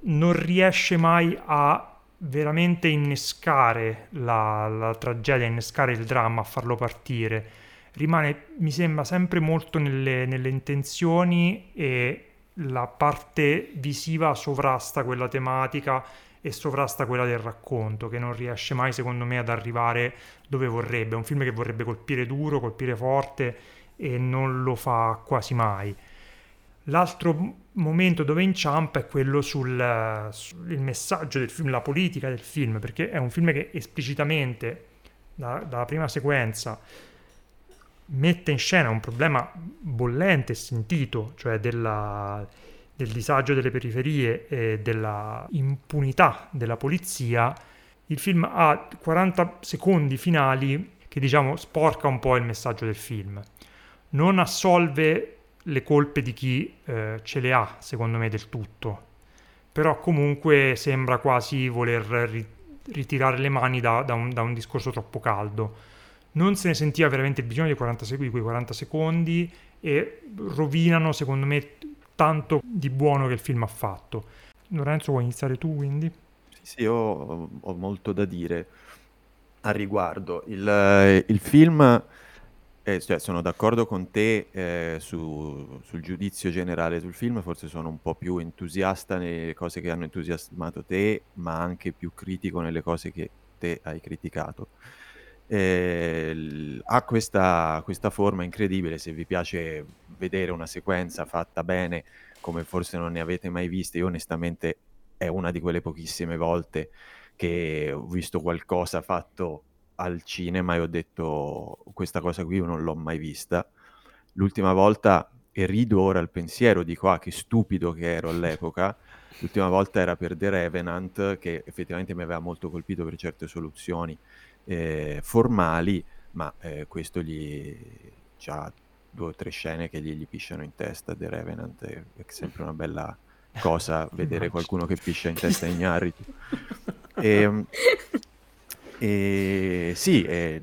non riesce mai a veramente innescare la, la tragedia, innescare il dramma, a farlo partire. Rimane, mi sembra, sempre molto nelle, nelle intenzioni e la parte visiva sovrasta quella tematica e sovrasta quella del racconto, che non riesce mai, secondo me, ad arrivare dove vorrebbe. È un film che vorrebbe colpire duro, colpire forte e non lo fa quasi mai. L'altro momento dove inciampa è quello sul, sul messaggio del film, la politica del film, perché è un film che esplicitamente, da- dalla prima sequenza, mette in scena un problema bollente e sentito, cioè della- del disagio delle periferie e della impunità della polizia. Il film ha 40 secondi finali che diciamo sporca un po' il messaggio del film. Non assolve le colpe di chi eh, ce le ha, secondo me, del tutto. Però comunque sembra quasi voler ri- ritirare le mani da, da un, da un discorso troppo caldo. Non se ne sentiva veramente bisogno di, 40 sec- di quei 40 secondi e rovinano, secondo me, tanto di buono che il film ha fatto. Lorenzo, vuoi iniziare tu quindi? Sì, Sì, io ho, ho molto da dire a riguardo. Il, il film, eh, cioè, sono d'accordo con te eh, su- sul giudizio generale sul film, forse sono un po' più entusiasta nelle cose che hanno entusiasmato te, ma anche più critico nelle cose che te hai criticato. Eh, ha questa, questa forma incredibile, se vi piace vedere una sequenza fatta bene, come forse non ne avete mai viste, io onestamente è una di quelle pochissime volte che ho visto qualcosa fatto al cinema e ho detto questa cosa qui io non l'ho mai vista. L'ultima volta, e rido ora al pensiero, dico ah che stupido che ero all'epoca, l'ultima volta era per The Revenant che effettivamente mi aveva molto colpito per certe soluzioni eh, formali, ma eh, questo gli ha due o tre scene che gli, gli pisciano in testa The Revenant, è, è sempre una bella cosa vedere qualcuno che piscia in testa [laughs] Ignarritu. E, e sì, e,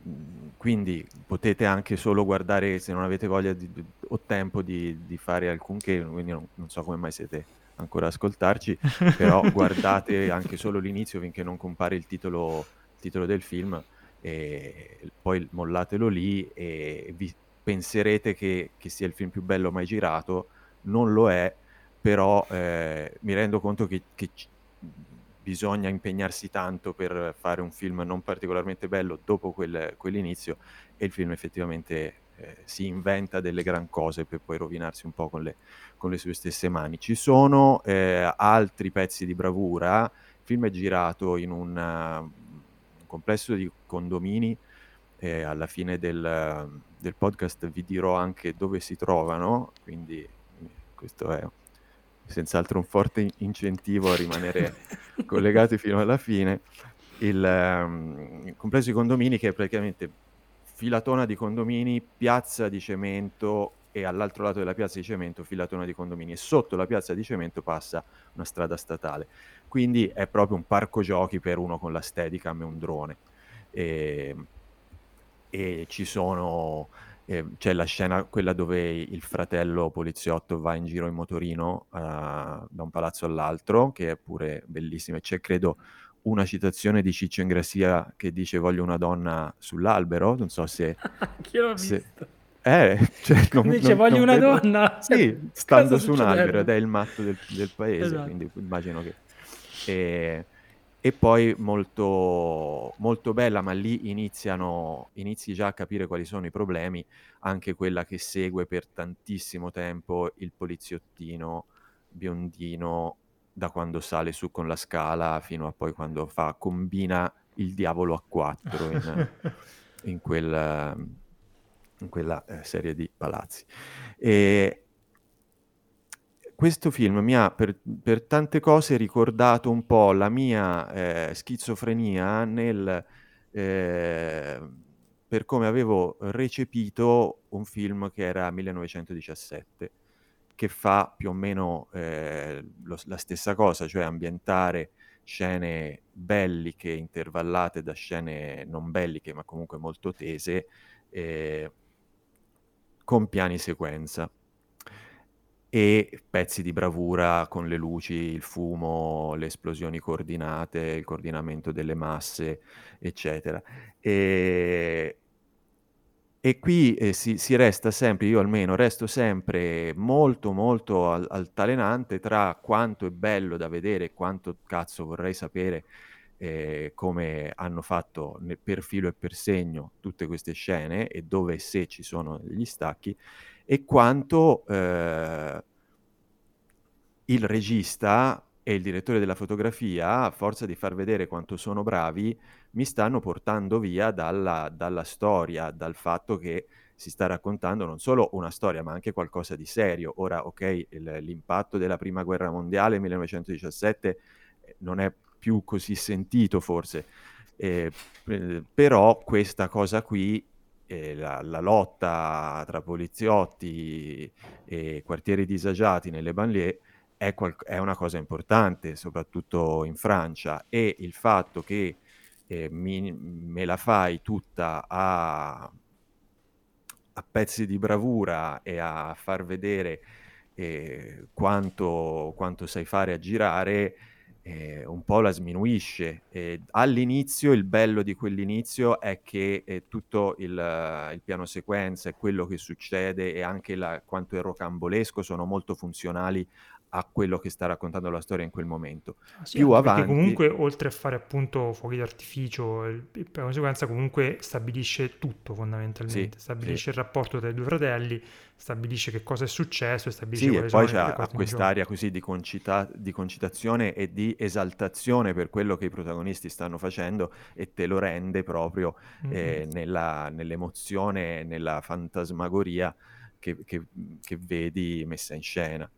quindi potete anche solo guardare se non avete voglia di, o tempo di, di fare alcunché, quindi non, non, so come mai siete ancora a ascoltarci, [laughs] però guardate anche solo l'inizio finché non compare il titolo, il titolo del film e poi mollatelo lì e vi penserete che, che sia il film più bello mai girato, non lo è, però eh, mi rendo conto che, che bisogna impegnarsi tanto per fare un film non particolarmente bello dopo quel, quell'inizio e il film effettivamente eh, si inventa delle gran cose per poi rovinarsi un po' con le, con le sue stesse mani. Ci sono eh, altri pezzi di bravura, il film è girato in un, un complesso di condomini, eh, alla fine del, del podcast vi dirò anche dove si trovano, quindi questo è senz'altro un forte incentivo a rimanere [laughs] collegati fino alla fine. Il, um, il complesso di condomini che è praticamente filatona di condomini, piazza di cemento e all'altro lato della piazza di cemento filatona di condomini e sotto la piazza di cemento passa una strada statale. Quindi è proprio un parco giochi per uno con la Steadicam e un drone. E, e ci sono eh, c'è la scena, quella dove il fratello poliziotto va in giro in motorino uh, da un palazzo all'altro, che è pure bellissima. E c'è, credo, una citazione di Ciccio Ingrassia che dice voglio una donna sull'albero, non so se... [laughs] Chi l'ho se... visto? Eh, cioè, non, dice non, voglio non una credo... donna. Sì, stando su un albero ed è il matto del, del paese, esatto. quindi immagino che... E e poi molto, molto bella, ma lì iniziano, inizi già a capire quali sono i problemi, anche quella che segue per tantissimo tempo il poliziottino biondino da quando sale su con la scala fino a poi quando fa, combina il diavolo a quattro in, [laughs] in, quel, in quella eh, serie di palazzi. E questo film mi ha per, per, tante cose ricordato un po' la mia eh, schizofrenia nel, eh, per come avevo recepito un film che era 1917, che fa più o meno eh, lo, la stessa cosa, cioè ambientare scene belliche intervallate da scene non belliche, ma comunque molto tese, eh, con piani sequenza e pezzi di bravura con le luci, il fumo, le esplosioni coordinate, il coordinamento delle masse, eccetera. E, e qui eh, si, si, resta sempre, io almeno resto sempre molto molto al, altalenante tra quanto è bello da vedere e quanto cazzo vorrei sapere eh, come hanno fatto per filo e per segno tutte queste scene e dove se ci sono degli stacchi e quanto eh, il regista e il direttore della fotografia, a forza di far vedere quanto sono bravi, mi stanno portando via dalla, dalla storia, dal fatto che si sta raccontando non solo una storia, ma anche qualcosa di serio. Ora, ok, il, l'impatto della prima guerra mondiale 1917 eh, non è più così sentito forse, eh, però questa cosa qui eh, la, la, lotta tra poliziotti e quartieri disagiati nelle banlieue è, qual- è, una cosa importante, soprattutto in Francia, e il fatto che eh, mi, me la fai tutta a, a, pezzi di bravura e a far vedere eh, quanto, quanto sai fare a girare eh, un po' la sminuisce. E all'inizio, il bello di quell'inizio è che eh, tutto il, il, piano sequenza e quello che succede e anche la, quanto è rocambolesco sono molto funzionali a quello che sta raccontando la storia in quel momento. Ah, sì, Più avanti... comunque, oltre a fare appunto fuochi d'artificio, piano sequenza comunque stabilisce tutto fondamentalmente. Sì, stabilisce sì. il rapporto tra i due fratelli, stabilisce che cosa è successo e stabilisce sì, e poi c'è quest'area così di, concita- di, concitazione e di esaltazione per quello che i protagonisti stanno facendo e te lo rende proprio mm-hmm. eh, nella, nell'emozione, nella fantasmagoria che, che, che vedi messa in scena.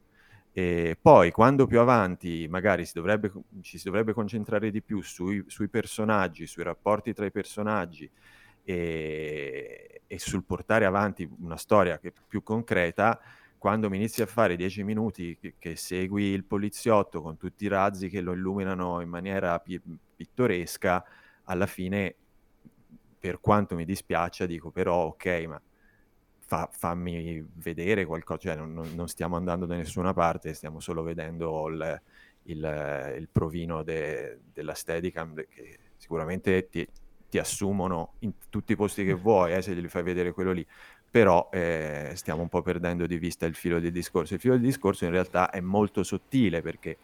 E poi, quando più avanti magari si dovrebbe, ci si dovrebbe concentrare di più sui, sui personaggi, sui rapporti tra i personaggi e, e, sul portare avanti una storia che più concreta, quando mi inizi a fare dieci minuti che, che, segui il poliziotto con tutti i razzi che lo illuminano in maniera pi- pittoresca, alla fine, per quanto mi dispiace, dico però ok, ma fa, fammi vedere qualcosa, cioè non, non, stiamo andando da nessuna parte, stiamo solo vedendo il, il, il provino de, della Steadicam che sicuramente ti, ti, assumono in tutti i posti che vuoi eh, se gli fai vedere quello lì, però eh, stiamo un po' perdendo di vista il filo del discorso. Il filo del discorso in realtà è molto sottile perché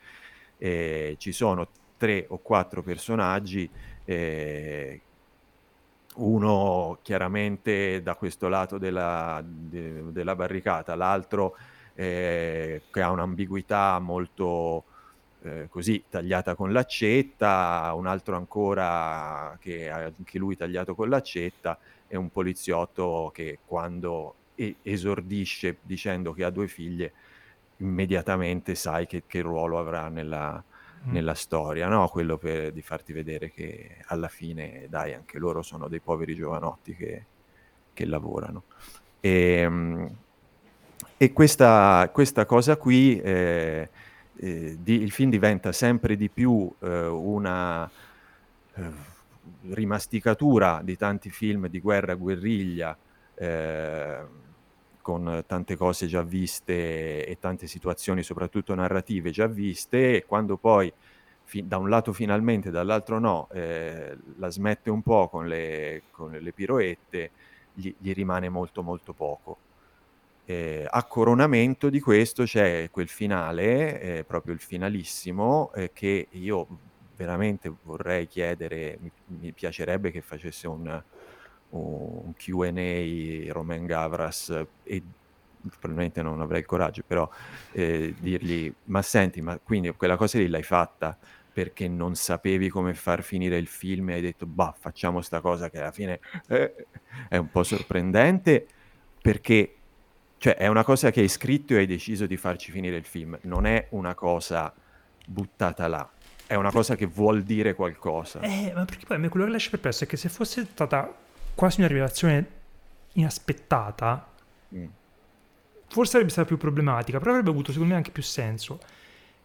eh, ci sono tre o quattro personaggi eh, uno chiaramente da questo lato della, de, della barricata, l'altro eh, che ha un'ambiguità molto eh, così tagliata con l'accetta, un altro ancora che anche lui tagliato con l'accetta e un poliziotto che quando esordisce dicendo che ha due figlie immediatamente sai che, che ruolo avrà nella, Mm. nella storia, no? quello per, di farti vedere che alla fine, dai, anche loro sono dei poveri giovanotti che, che lavorano. E, ehm, e questa, questa, cosa qui, eh, eh, di, il film diventa sempre di più eh, una eh, rimasticatura di tanti film di guerra, guerriglia, eh, con tante cose già viste e tante situazioni, soprattutto narrative, già viste, e quando poi fi- da un lato finalmente, dall'altro no, eh, la smette un po' con le, con le piroette, gli, gli, rimane molto molto poco. Eh, a coronamento di questo c'è quel finale, eh, proprio il finalissimo, eh, che io veramente vorrei chiedere, mi, mi piacerebbe che facesse un, un Q&A Romain Gavras e probabilmente non avrei il coraggio, però eh, dirgli, ma senti, ma quindi quella cosa lì l'hai fatta perché non sapevi come far finire il film e hai detto, bah, facciamo sta cosa che alla fine eh, è un po' sorprendente perché, cioè, è una cosa che hai scritto e hai deciso di farci finire il film, non è una cosa buttata là. È una cosa che vuol dire qualcosa. Eh, ma perché poi a me quello che lascia perplesso è che se fosse stata quasi una rivelazione inaspettata, mm. forse sarebbe stata più problematica, però avrebbe avuto secondo me anche più senso.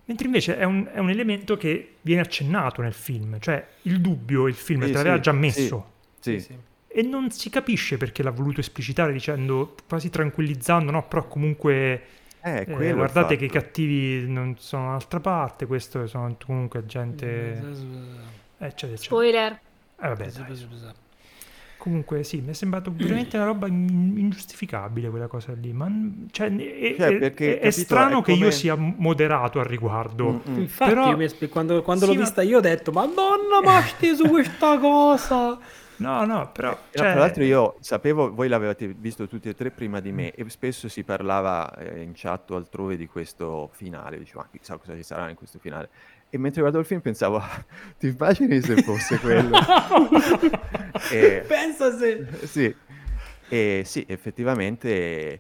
Mentre invece è un, è un elemento che viene accennato nel film, cioè il dubbio il film sì, te l'aveva sì, già messo. Sì, sì. E non si capisce perché l'ha voluto esplicitare dicendo, quasi tranquillizzando, no, però comunque... Eh, eh, guardate che i cattivi non sono dall'altra parte, questo sono comunque gente... Eh, eccetera, eccetera. Spoiler. Eh, vabbè, dai. Comunque sì, mi è sembrato veramente una roba ingiustificabile quella cosa lì, ma cioè, è, cioè, è, è, è strano è come... che io sia moderato al riguardo. Mm-hmm. Infatti Però... mi, quando, quando sì, l'ho vista io ho detto, madonna ma [laughs] su questa cosa! No, no, però... Eh, cioè... Tra l'altro io sapevo, voi l'avevate visto tutti e tre prima di me e spesso si parlava eh, in chat o altrove di questo finale, dicevo, ma chissà cosa ci sarà in questo finale. E mentre guardo il film pensavo, [laughs] ti immagini se fosse quello? [laughs] e, Pensa se... Sì, e sì, effettivamente...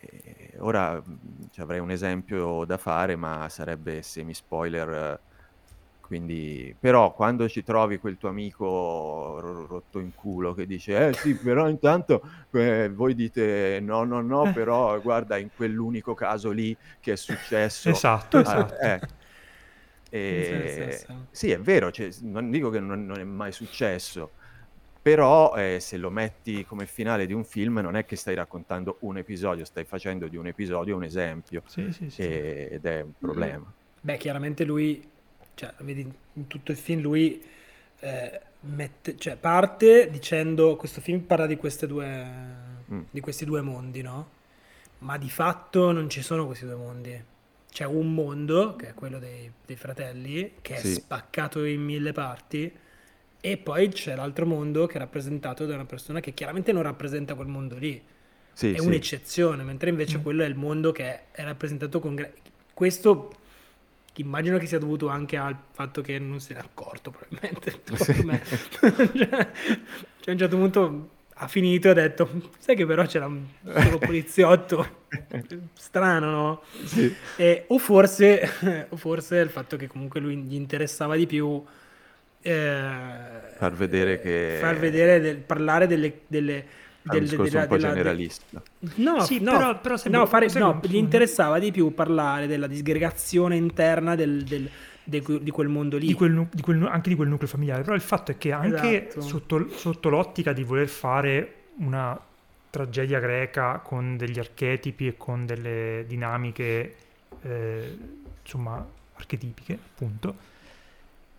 Eh, ora avrei un esempio da fare, ma sarebbe semi-spoiler. Quindi, però, quando ci trovi quel tuo amico rotto in culo che dice: Eh sì, però intanto eh, voi dite no, no, no, però guarda, in quell'unico caso lì che è successo. Esatto, esatto. Eh, e... Sì, è vero, cioè, non dico che non, non, è mai successo, però eh, se lo metti come finale di un film non è che stai raccontando un episodio, stai facendo di un episodio un esempio sì, sì, sì. ed è un problema. Beh, chiaramente lui cioè, vedi in tutto il film lui eh, mette, cioè, parte dicendo questo film parla di, queste due, mm. di questi due mondi, no? Ma di fatto non ci sono questi due mondi. C'è un mondo, che è quello dei, dei fratelli, che è sì. spaccato in mille parti, e poi c'è l'altro mondo che è rappresentato da una persona che chiaramente non rappresenta quel mondo lì. Sì, è sì. un'eccezione, mentre invece mm. quello è il mondo che è rappresentato con... Questo immagino che sia dovuto anche al fatto che non se n'è accorto probabilmente. Sì. Me. [laughs] cioè, a un certo punto ha finito e ha detto, sai che però c'era un solo poliziotto, [laughs] strano no? Sì. E, o, forse, [laughs] o forse il fatto che comunque lui gli interessava di più eh, far vedere che... Far vedere, del, parlare delle... delle del, della, un po' della, generalista. No, sì, no, però, però no, fare, no, gli interessava di più parlare della disgregazione interna del, del, di quel mondo lì. Di quel, di quel, anche di quel nucleo familiare. Però il fatto è che anche esatto. sotto, sotto, l'ottica di voler fare una tragedia greca con degli archetipi e con delle dinamiche, eh, insomma, archetipiche, appunto,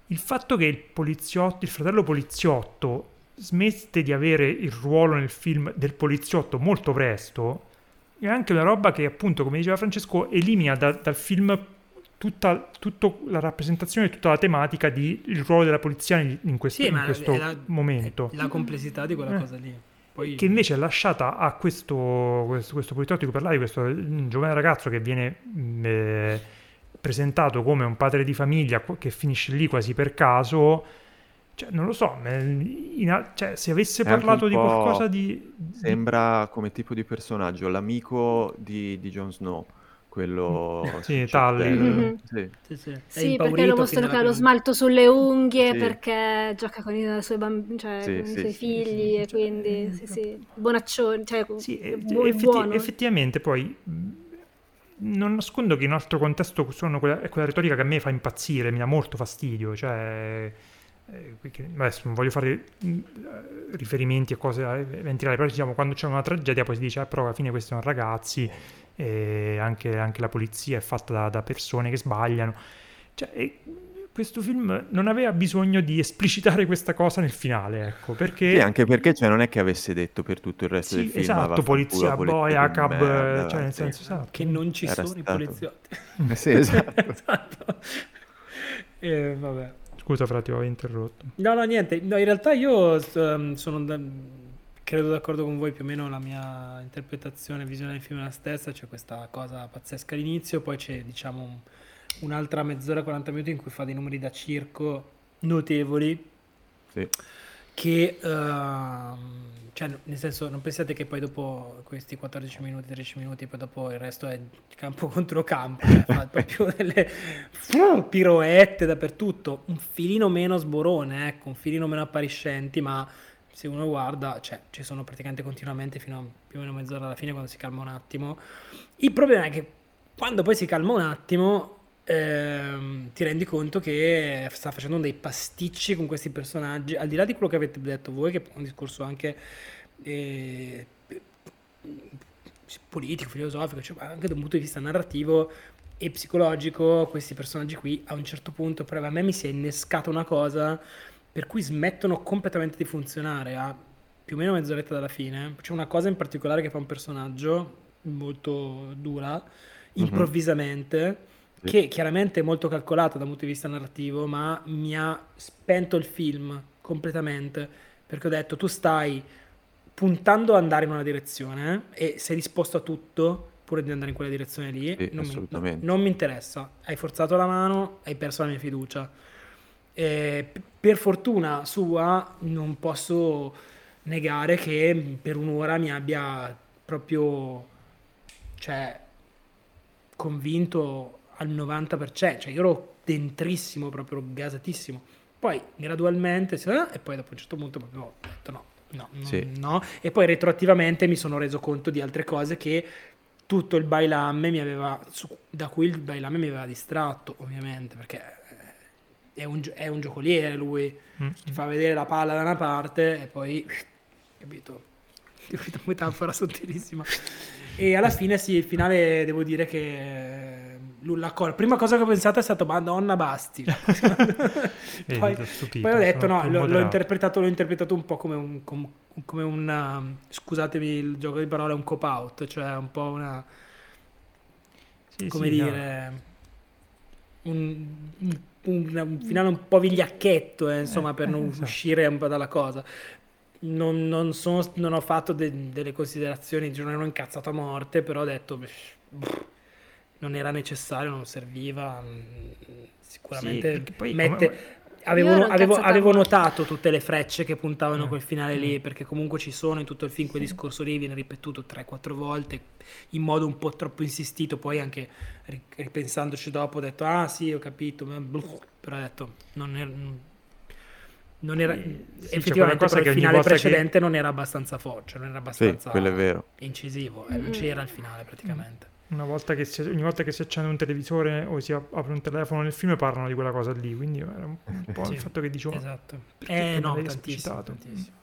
il fatto che il poliziotto, il fratello poliziotto smette di avere il ruolo nel film del poliziotto molto presto è anche una roba che appunto come diceva Francesco elimina da, dal film tutta, tutta, la rappresentazione e tutta la tematica del ruolo della polizia in, in questo, sì, in questo la, momento. la complessità di quella eh. cosa lì. Poi... che invece è lasciata a questo, questo, questo poliziotto di cui parlavi questo giovane ragazzo che viene eh, presentato come un padre di famiglia che finisce lì quasi per caso, cioè, non lo so, in, cioè, se avesse parlato di qualcosa di... Sembra come tipo di personaggio l'amico di, di Jon Snow quello [laughs] sì, Tully mm-hmm. sì, sì, sì. sì perché lo mostrano che ha lo smalto sulle unghie sì. perché gioca con i suoi, bambini, cioè, con i suoi figli e quindi sì, sì, bonaccione cioè, sì, bu- effetti- effettivamente poi non nascondo che in un altro contesto sono quella, è quella retorica che a me fa impazzire, mi dà molto fastidio, cioè eh, adesso non voglio fare mm, riferimenti a cose eventi reali, però diciamo quando c'è una tragedia poi si dice eh, però alla fine questi sono ragazzi anche, anche la polizia è fatta da, da persone che sbagliano. Cioè, questo film non aveva bisogno di esplicitare questa cosa nel finale, ecco, perché... Sì, anche perché cioè, non è che avesse detto per tutto il resto sì, del film... Esatto, polizia, boia, cab, merda, cioè nel senso, esatto. Che non ci Era sono stato... i poliziotti. [laughs] Sì, esatto. [laughs] esatto. Eh, vabbè. Scusa, fra, ti ho interrotto. No, no, niente. No, in realtà io um, sono... Credo d'accordo con voi più o meno la mia interpretazione, visione del film è la stessa, c'è questa cosa pazzesca all'inizio, poi c'è diciamo un un'altra mezz'ora, 40 minuti in cui fa dei numeri da circo notevoli. Sì. Che, uh, cioè, nel senso, non pensate che poi dopo questi 14 minuti, 13 minuti, poi dopo il resto è campo [laughs] contro campo, cioè fa [laughs] proprio delle piroette dappertutto, un filino meno sborone, ecco, un filino meno appariscenti, ma se uno guarda, cioè, ci sono praticamente continuamente fino a più o meno mezz'ora alla fine quando si calma un attimo. Il problema è che quando poi si calma un attimo, ehm, ti rendi conto che sta facendo dei pasticci con questi personaggi, al di là di quello che avete detto voi, che è un discorso anche eh, politico, filosofico, cioè anche da un punto di vista narrativo e psicologico, questi personaggi qui a un certo punto, però a me mi si è innescata una cosa per cui smettono completamente di funzionare a più o meno mezz'oretta dalla fine. C'è una cosa in particolare che fa un personaggio molto dura, mhm. improvvisamente. Mm-hmm che chiaramente è molto calcolata dal punto di vista narrativo, ma mi ha spento il film completamente, perché ho detto tu stai puntando ad andare in una direzione eh, e sei disposto a tutto pure di andare in quella direzione lì, sì, non, mi, no, non, mi, interessa, hai forzato la mano, hai perso la mia fiducia. E per fortuna sua non posso negare che per un'ora mi abbia proprio cioè, convinto al 90%, cioè io ero dentrissimo, proprio gasatissimo. Poi gradualmente, e poi dopo un certo punto proprio ho detto no, no, no, sì. no. E poi retroattivamente mi sono reso conto di altre cose che tutto il bailamme mi aveva, da cui il bailamme mi aveva distratto, ovviamente, perché è un, è un giocoliere lui, mm. ti fa vedere la palla da una parte e poi, capito, [laughs] metafora sottilissima. E alla fine sì, il finale devo dire che la prima cosa che ho pensato è stata Madonna basti. [laughs] poi, stupito, poi, ho detto no, l'ho, l'ho, interpretato, l'ho, interpretato, un po' come un, come un scusatemi il gioco di parole, un cop out, cioè un po' una sì, come sì, dire no. Un, un, un, finale un po' vigliacchetto, eh, insomma, eh, per non esatto. uscire un po' dalla cosa. Non, non, sono, non ho fatto de, delle considerazioni, non ero incazzato a morte, però ho detto pff, non era necessario, non serviva. Mm, sicuramente sì, poi, mette, come... Avevo, avevo, avevo notato tutte le frecce che puntavano mm. quel finale mm. lì, perché comunque ci sono in tutto il film quel discorso lì, viene ripetuto 3-4 volte in modo un po' troppo insistito, poi anche ripensandoci dopo ho detto ah sì ho capito, però ho detto non era, non era sì, effettivamente cioè il finale precedente che... non era abbastanza forte, cioè non era abbastanza sì, incisivo, eh, non c'era il finale praticamente. Una volta che si, ogni volta che si accende un televisore o si apre un telefono nel film parlano di quella cosa lì, quindi era un, po' sì, il fatto che dicevo... Esatto. Eh no, tantissimo, tantissimo.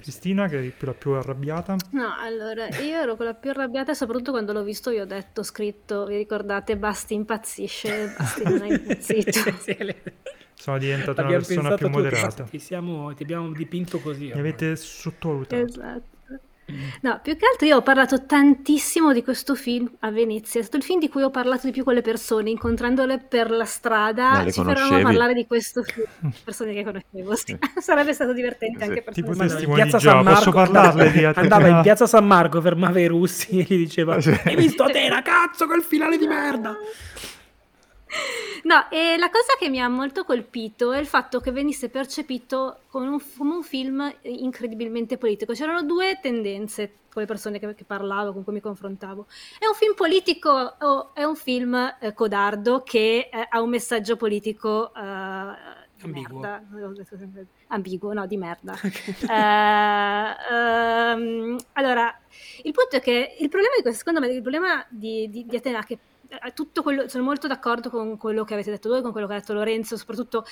Cristina, che è la più arrabbiata? No, allora, io ero quella più arrabbiata soprattutto quando l'ho visto vi ho detto, scritto, vi ricordate, Basti impazzisce, Basti non è impazzito. [laughs] Sono diventata una persona più moderata. Ti, siamo, ti abbiamo dipinto così. Mi avete sottovalutato. Esatto. No, più che altro io ho parlato tantissimo di questo film a Venezia, è stato il film di cui ho parlato di più con le persone, incontrandole per la strada, ci fermavamo a parlare di questo film, [laughs] persone che conoscevo, sì. [laughs] sarebbe stato divertente sì. anche per tipo testimoni di San Marco, posso parlarle di Andava in piazza San Marco, fermava i russi e [laughs] gli diceva hai visto te, cazzo, quel finale di merda! No, e la cosa che mi ha molto colpito è il fatto che venisse percepito come un, come un film incredibilmente politico. C'erano due tendenze con le persone che, che, parlavo, con cui mi confrontavo. È un film politico o è un film eh, codardo che eh, ha un messaggio politico eh, Ambiguo. Merda. Ambiguo, no, di merda. [laughs] Okay. Uh, um, allora, il punto è che il problema di questo, secondo me, il problema di, di, di Atena, che quello, sono molto d'accordo con quello che avete detto voi, con quello che ha detto Lorenzo, soprattutto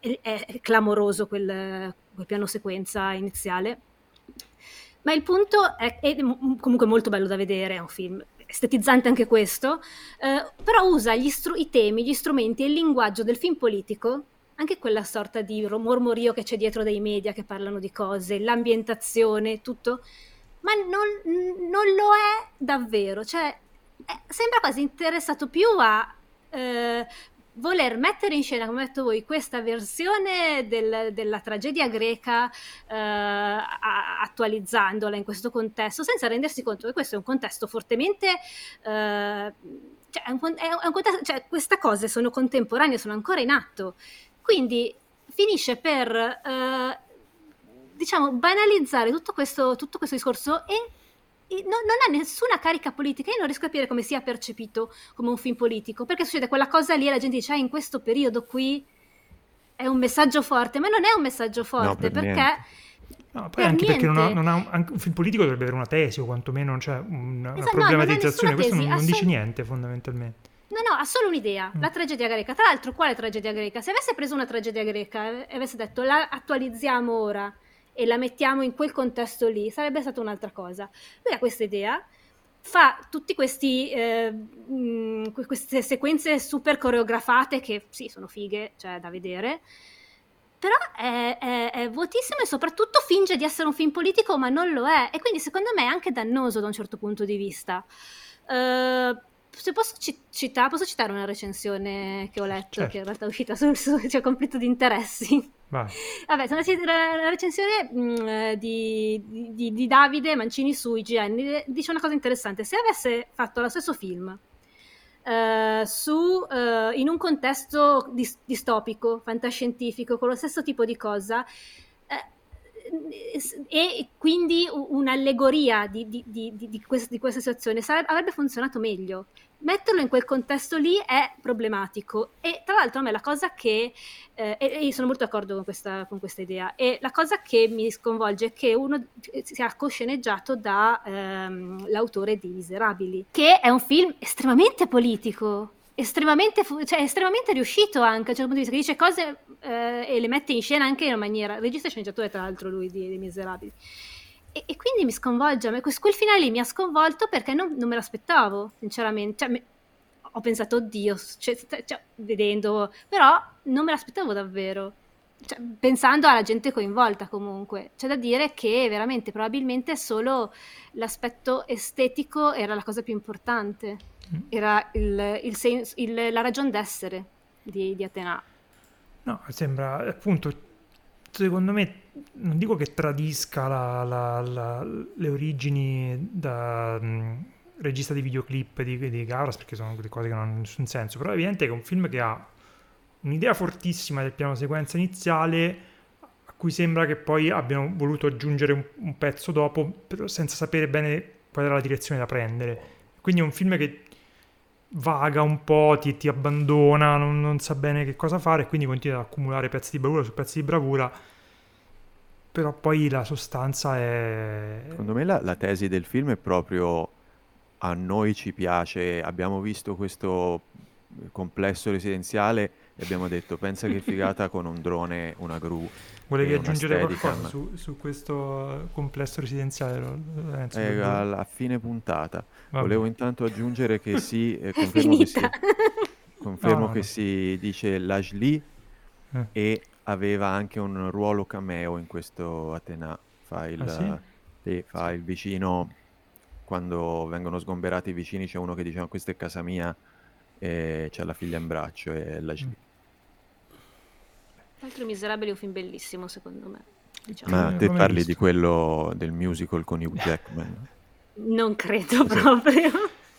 è, è clamoroso quel, quel, piano sequenza iniziale. Ma il punto è, è, comunque molto bello da vedere, è un film estetizzante anche questo, eh, però usa stru- i temi, gli strumenti e il linguaggio del film politico, anche quella sorta di mormorio che c'è dietro dei media che parlano di cose, l'ambientazione, tutto, ma non, non lo è davvero, cioè eh, sembra quasi interessato più a eh, voler mettere in scena, come detto voi, questa versione del, della tragedia greca eh, attualizzandola in questo contesto, senza rendersi conto che questo è un contesto fortemente... Eh, cioè, è un, è un contesto, cioè, queste cose sono contemporanee, sono ancora in atto. Quindi finisce per, eh, diciamo, banalizzare tutto questo, tutto questo discorso e non, non, ha nessuna carica politica. Io non riesco a capire come sia percepito come un film politico, perché succede quella cosa lì e la gente dice, ah, in questo periodo qui è un messaggio forte, ma non è un messaggio forte, no, per perché... Niente. No, poi anche niente. perché non ha, non ha un, un, film politico dovrebbe avere una tesi o quantomeno cioè una, esatto, una problematizzazione, no, questo non, non dice niente fondamentalmente. No, no, ha solo un'idea, mm. la tragedia greca. Tra l'altro, quale tragedia greca? Se avesse preso una tragedia greca e avesse detto la attualizziamo ora, e la mettiamo in quel contesto lì, sarebbe stata un'altra cosa. Lui ha questa idea, fa tutte eh, mm, queste sequenze super coreografate che sì, sono fighe, cioè da vedere, però è, è, è, vuotissimo e soprattutto finge di essere un film politico, ma non lo è. E quindi secondo me è anche dannoso da un certo punto di vista. Uh, se posso, citare, posso citare una recensione che ho letto, certo. che in realtà è uscita sul, sul cioè, conflitto di interessi. Vai. Vabbè, sono la recensione mh, mm, di, di, di, Davide Mancini su IGN dice una cosa interessante. Se avesse fatto lo stesso film uh, su, uh, in un contesto dis- distopico, fantascientifico, con lo stesso tipo di cosa, e quindi un'allegoria di, di, questa, questa situazione sarebbe, avrebbe funzionato meglio. Metterlo in quel contesto lì è problematico e tra l'altro a me la cosa che, eh, e, e sono molto d'accordo con questa, con questa, idea, e la cosa che mi sconvolge è che uno sia cosceneggiato dall'autore ehm, di Miserabili, che è un film estremamente politico, estremamente, cioè, estremamente riuscito anche, a un certo punto di vista, che dice cose eh, e le mette in scena anche in una maniera, regista e sceneggiatore tra l'altro lui di, di Miserabili. E, e quindi mi sconvolge, quel, quel finale lì mi ha sconvolto perché non, non me l'aspettavo, sinceramente. Cioè, me, ho pensato, oddio, cioè, cioè, vedendo, però non me l'aspettavo davvero. Cioè, pensando alla gente coinvolta comunque. C'è da dire che veramente probabilmente solo l'aspetto estetico era la cosa più importante, mm. era il, il sens- il, la ragione d'essere di, di Atena. No, sembra appunto, secondo me, non dico che tradisca la, la, la, le origini da mh, mm, regista di videoclip di, di Gavras, perché sono delle cose che non hanno nessun senso, però è evidente che è un film che ha un'idea fortissima del piano sequenza iniziale a cui sembra che poi abbiano voluto aggiungere un, un pezzo dopo senza sapere bene qual era la direzione da prendere. Quindi è un film che vaga un po', ti, ti abbandona, non, non, sa bene che cosa fare e quindi continua ad accumulare pezzi di bravura su pezzi di bravura. Però poi la sostanza è... Secondo me la, la tesi del film è proprio a noi ci piace, abbiamo visto questo complesso residenziale e abbiamo detto pensa che figata con un drone, una gru. Volevi aggiungere qualcosa su, su, questo complesso residenziale? Lorenzo, eh, alla fine puntata. Vabbè. Volevo intanto aggiungere che sì, eh, [laughs] confermo, che si, [laughs] confermo no, no, che no. si dice Lajli eh. e aveva anche un ruolo cameo in questo Atena. Fa il, ah, sì? fa il vicino quando vengono sgomberati i vicini c'è uno che dice no, questa è casa mia e c'è la figlia in braccio e la mm. Altro Miserabili è un film bellissimo secondo me. Diciamo. Ma te parli di quello del musical con Hugh Jackman? [laughs] non credo proprio.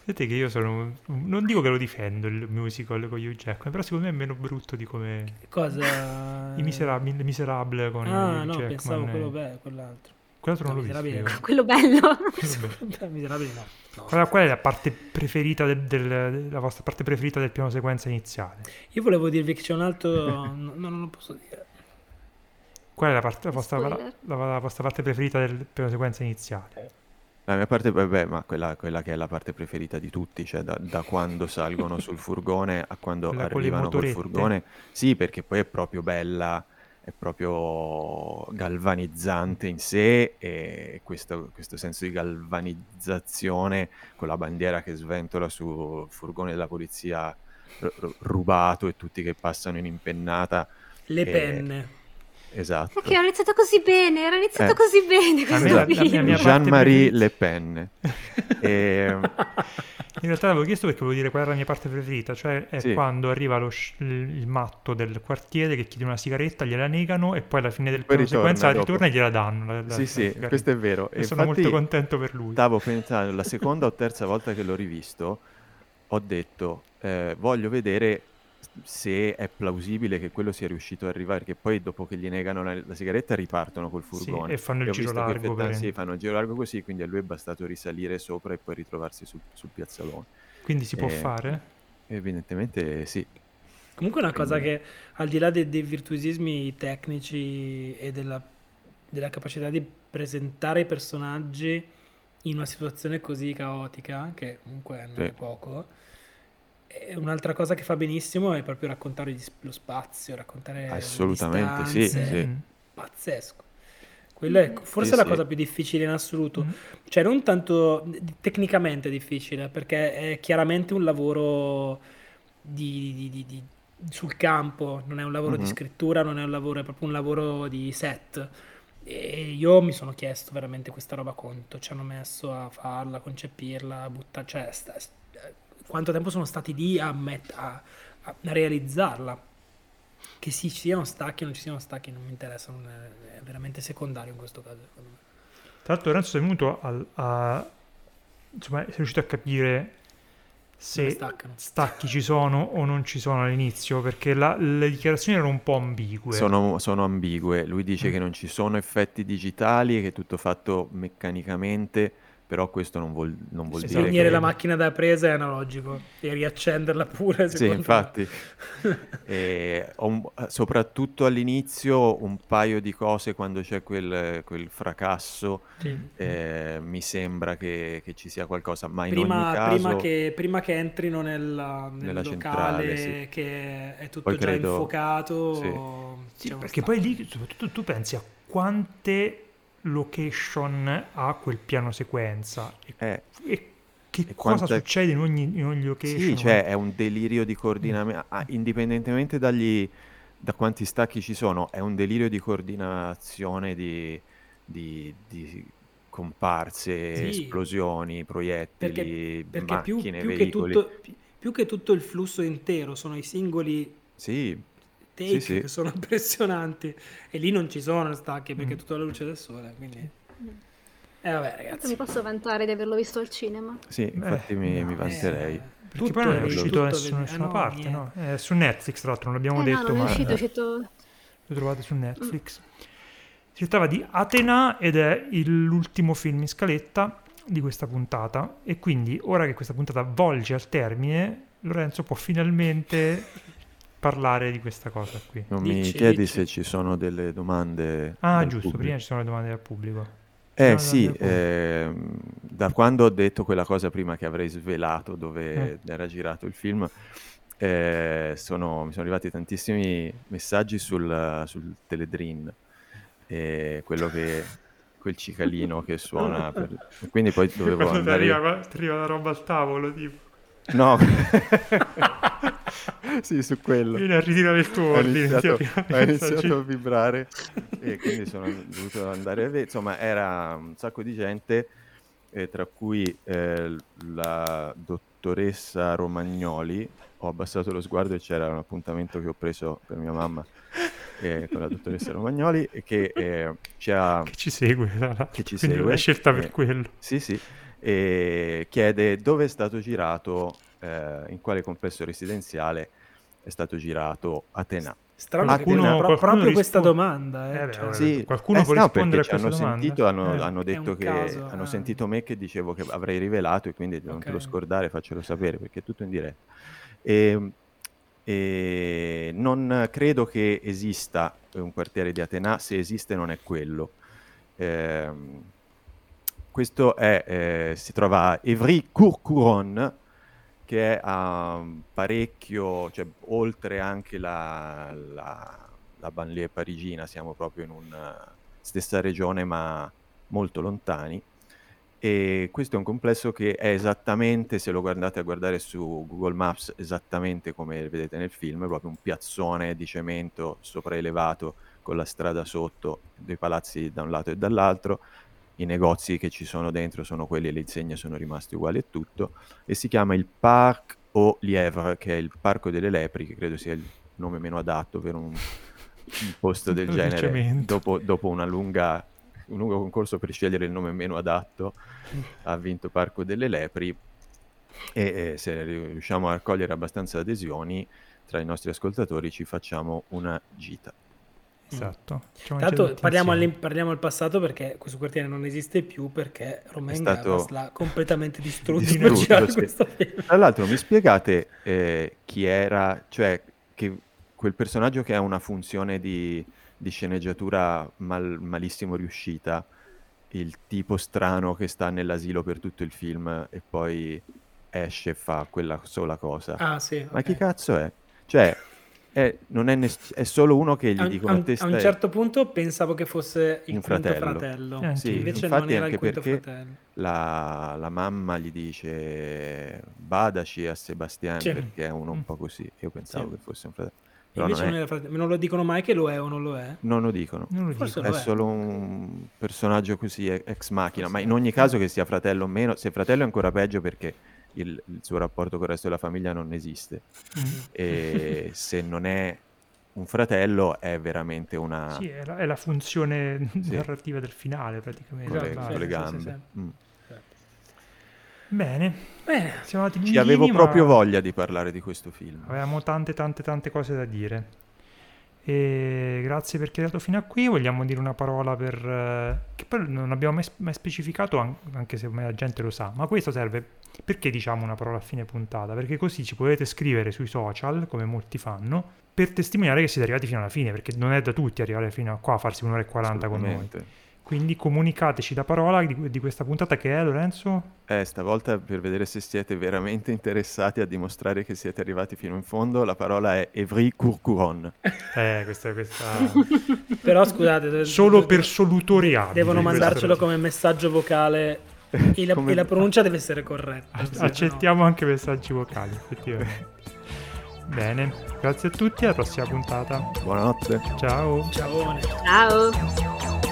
Vedete che io sono. Non dico che lo difendo il musical con Hugh Jackman, però secondo me è meno brutto di come. Cosa? I Miserabili, miserabile con ah, Hugh no, Jackman. pensavo quello bello, quell'altro. Quell'altro non l'ho visto. [laughs] Quello [laughs] bello. miserabile no. no. Qual, qual, è la parte preferita del, del, la vostra parte preferita del piano sequenza iniziale? Io volevo dirvi che c'è un altro. [laughs] no, non lo posso dire. Qual è la, parte, la, vostra, la, la, vostra, parte preferita del piano sequenza iniziale? La mia parte, vabbè, ma quella, quella, che è la parte preferita di tutti, cioè da, da quando salgono sul furgone a quando quella arrivano col furgone. Sì, perché poi è proprio bella è proprio galvanizzante in sé e questo, questo, senso di galvanizzazione con la bandiera che sventola sul furgone della polizia r- rubato e tutti che passano in impennata. Le e... penne. Esatto. Perché era iniziato così bene, era iniziato eh. così bene. Jean-Marie Le Pen. e... [laughs] In realtà l'avevo chiesto perché volevo dire qual era la mia parte preferita, cioè è sì. quando arriva lo, il matto del quartiere che chiede una sigaretta, gliela negano e poi alla fine del piano sequenza ritorna e gliela danno. La, la, sì, la sì, questo è vero. E, e sono molto contento per lui. Stavo pensando, la [laughs] seconda o terza volta che l'ho rivisto, ho detto, eh, voglio vedere se è plausibile che quello sia riuscito ad arrivare, perché poi dopo che gli negano la, la sigaretta ripartono col furgone. Sì, e fanno il giro largo. Per... Sì, fanno il giro largo così, quindi a lui è bastato risalire sopra e poi ritrovarsi sul, sul piazzalone. Quindi si può e... fare? Evidentemente sì. Comunque una quindi... cosa che al di là dei, dei virtuosismi tecnici e della, della capacità di presentare i personaggi in una situazione così caotica, che comunque non sì. è poco, e un'altra cosa che fa benissimo è proprio raccontare lo spazio, raccontare Assolutamente, sì, sì. Pazzesco. Quello è forse sì, la cosa più difficile in assoluto. Mm. Cioè, non tanto tecnicamente difficile, perché è chiaramente un lavoro di, di, di, di sul campo, non è un lavoro mm-hmm. di scrittura, non è un lavoro, è proprio un lavoro di set. E io mi sono chiesto veramente questa roba conto, ci hanno messo a farla, a concepirla, a buttare, cioè, quanto tempo sono stati lì a, met- a, a realizzarla. Che ci siano stacchi o non ci siano stacchi non mi interessa, non è, è veramente secondario in questo caso. Tra l'altro Lorenzo sei venuto a, a insomma, sei riuscito a capire se stacchi ci sono o non ci sono all'inizio, perché la, le dichiarazioni erano un po' ambigue. Sono, sono ambigue. Lui dice mm. che non ci sono effetti digitali, che è tutto fatto meccanicamente però questo non vuol, non vuol dire spegnere che... la macchina da presa è analogico e riaccenderla pure sì infatti [laughs] e, un, soprattutto all'inizio un paio di cose quando c'è quel, quel fracasso sì. eh, mi sembra che, che, ci sia qualcosa ma in prima, ogni caso prima che, prima che entrino nella, nel nella locale centrale, sì. che è tutto poi già credo... infuocato sì. sì perché poi lì soprattutto tu pensi a quante location ha quel piano sequenza e, Eh, e che E cosa quanta- succede in ogni, in ogni location. Sì, cioè è un delirio di coordinamento, ah, indipendentemente dagli, da quanti stacchi ci sono, è un delirio di coordinazione di, di- di comparse, Sì. esplosioni, proiettili, Perché più, macchine, più che veicoli. tutto, più che tutto il flusso intero sono i singoli Sì, take Sì, sì. che sono [laughs] impressionanti e lì non ci sono stacchi perché è Mm. tutta la luce del sole quindi eh vabbè ragazzi Mi posso vantare di averlo visto al cinema. sì, infatti mi, mi Eh, vanterei. Perché tutto poi non è uscito da nessuna eh no, parte, no? È su Netflix, tra l'altro, non l'abbiamo Eh no, detto, non è ma uscito, eh, uscito... lo trovate su Netflix. Si tratta di Atena ed è il- l'ultimo film in scaletta di questa puntata e quindi ora che questa puntata volge al termine, Lorenzo può finalmente [laughs] parlare di questa cosa qui. Non mi Dici, chiedi dici. se ci sono delle domande Ah, giusto, pubblico. prima ci sono le domande dal pubblico. Eh No, sì, ehm, da quando ho detto quella cosa prima che avrei svelato dove Eh. era girato il film, eh, sono- mi sono arrivati tantissimi messaggi sul, sul Teledrin, eh, quello che, quel cicalino che suona, per- [laughs] quindi poi dovevo Quando ti andare... arriva, ti arriva la roba al tavolo, tipo, No, [laughs] sì, su quello. vieni a ritirare il tuo Ha ordine. ti iniziato, ha il iniziato a vibrare e quindi sono dovuto andare a vedere. Insomma, era un sacco di gente, eh, tra cui eh, la dottoressa Romagnoli. Ho abbassato lo sguardo e c'era un appuntamento che ho preso per mia mamma eh, con la dottoressa Romagnoli e che eh, ci ha... Che ci segue. Che ci segue, l'hai scelta per eh, quello. Sì, sì, e chiede dove è stato girato, eh, in quale complesso residenziale è stato girato Atena. strano Qualcuno- che prenda pro- proprio questa domanda eh, Eh cioè, Sì, qualcuno eh, può no, rispondere perché a ci hanno questa domanda? sentito, hanno, Eh, hanno detto che caso, hanno eh. sentito me che dicevo che avrei rivelato e quindi non te lo scordare, faccelo sapere perché è tutto in diretta. E, e non credo che esista un quartiere di Atena, se esiste non è quello. Ehm, questo è, eh, si trova a Évry-Courcouronnes, che è a parecchio, cioè oltre anche la, la, la banlieue parigina, siamo proprio in una stessa regione ma molto lontani. E questo è un complesso che è esattamente, se lo guardate a guardare su Google Maps, esattamente come vedete nel film, è proprio un piazzone di cemento sopraelevato con la strada sotto, dei palazzi da un lato e dall'altro, i negozi che ci sono dentro sono quelli e le insegne sono rimasti uguali e tutto, e si chiama il Parc aux Lièvres, che è il Parco delle Lepri, che credo sia il nome meno adatto per un, un posto del [laughs] genere, dopo, dopo una lunga, un lungo concorso per scegliere il nome meno adatto, ha vinto Parco delle Lepri, e eh, se riusciamo a raccogliere abbastanza adesioni tra i nostri ascoltatori ci facciamo una gita. Esatto. Facciamo Tanto parliamo, parliamo al passato perché questo quartiere non esiste più perché Romain È stato Gavras l'ha completamente distrutto, distrutto, sì. Tra l'altro mi spiegate eh, chi era, cioè che quel personaggio che ha una funzione di, di sceneggiatura mal- malissimo riuscita, il tipo strano che sta nell'asilo per tutto il film e poi esce e fa quella sola cosa. Ah sì, Ma ok. chi cazzo è? Cioè, è, non è, ness- è solo uno che gli A un, dicono a a un- te a un certo punto pensavo che fosse il Un quinto fratello. fratello, Eh, Sì, invece infatti non era il anche quinto perché fratello. la, la mamma gli dice badaci a Sebastian Sì. perché è uno un Mm. po' così. Io pensavo Sì. che fosse un fratello. Però invece non, non, è- era fratello. non lo dicono mai che lo è o non lo è. non lo dicono. Non lo Forse dico. lo È solo un personaggio così ex machina, ma Forse in è. ogni caso che sia fratello o meno, se fratello è ancora peggio perché il, il suo rapporto con il resto della famiglia non esiste. Mm. E [laughs] se non è un fratello è veramente una... Sì, è la, è la funzione Sì. narrativa del finale praticamente. con, le, Esatto, con le sì, sì, gambe. sì, Mm. Bene, Bene, siamo andati Ci avevo ma proprio voglia di parlare di questo film. Avevamo tante tante tante cose da dire. E grazie per chi è arrivato fino a qui. Vogliamo dire una parola per... eh, che poi non abbiamo mai, mai specificato, an- anche se ormai la gente lo sa, ma questo serve... Perché diciamo una parola a fine puntata? Perché così ci potete scrivere sui social, come molti fanno, per testimoniare che siete arrivati fino alla fine, perché non è da tutti arrivare fino a qua a farsi un'ora e 40 con noi. Quindi comunicateci la parola di, di questa puntata che è Lorenzo? Eh, stavolta per vedere se siete veramente interessati a dimostrare che siete arrivati fino in fondo, la parola è Evry Courcouron. Eh, questa, questa... Però scusate... Solo per solutoriali. Devono mandarcelo come messaggio vocale e la, come... e la, pronuncia deve essere corretta. Accettiamo no. anche messaggi vocali, effettivamente. Bene, grazie a tutti, alla prossima puntata. Buonanotte. Ciao. Ciao. Ciao.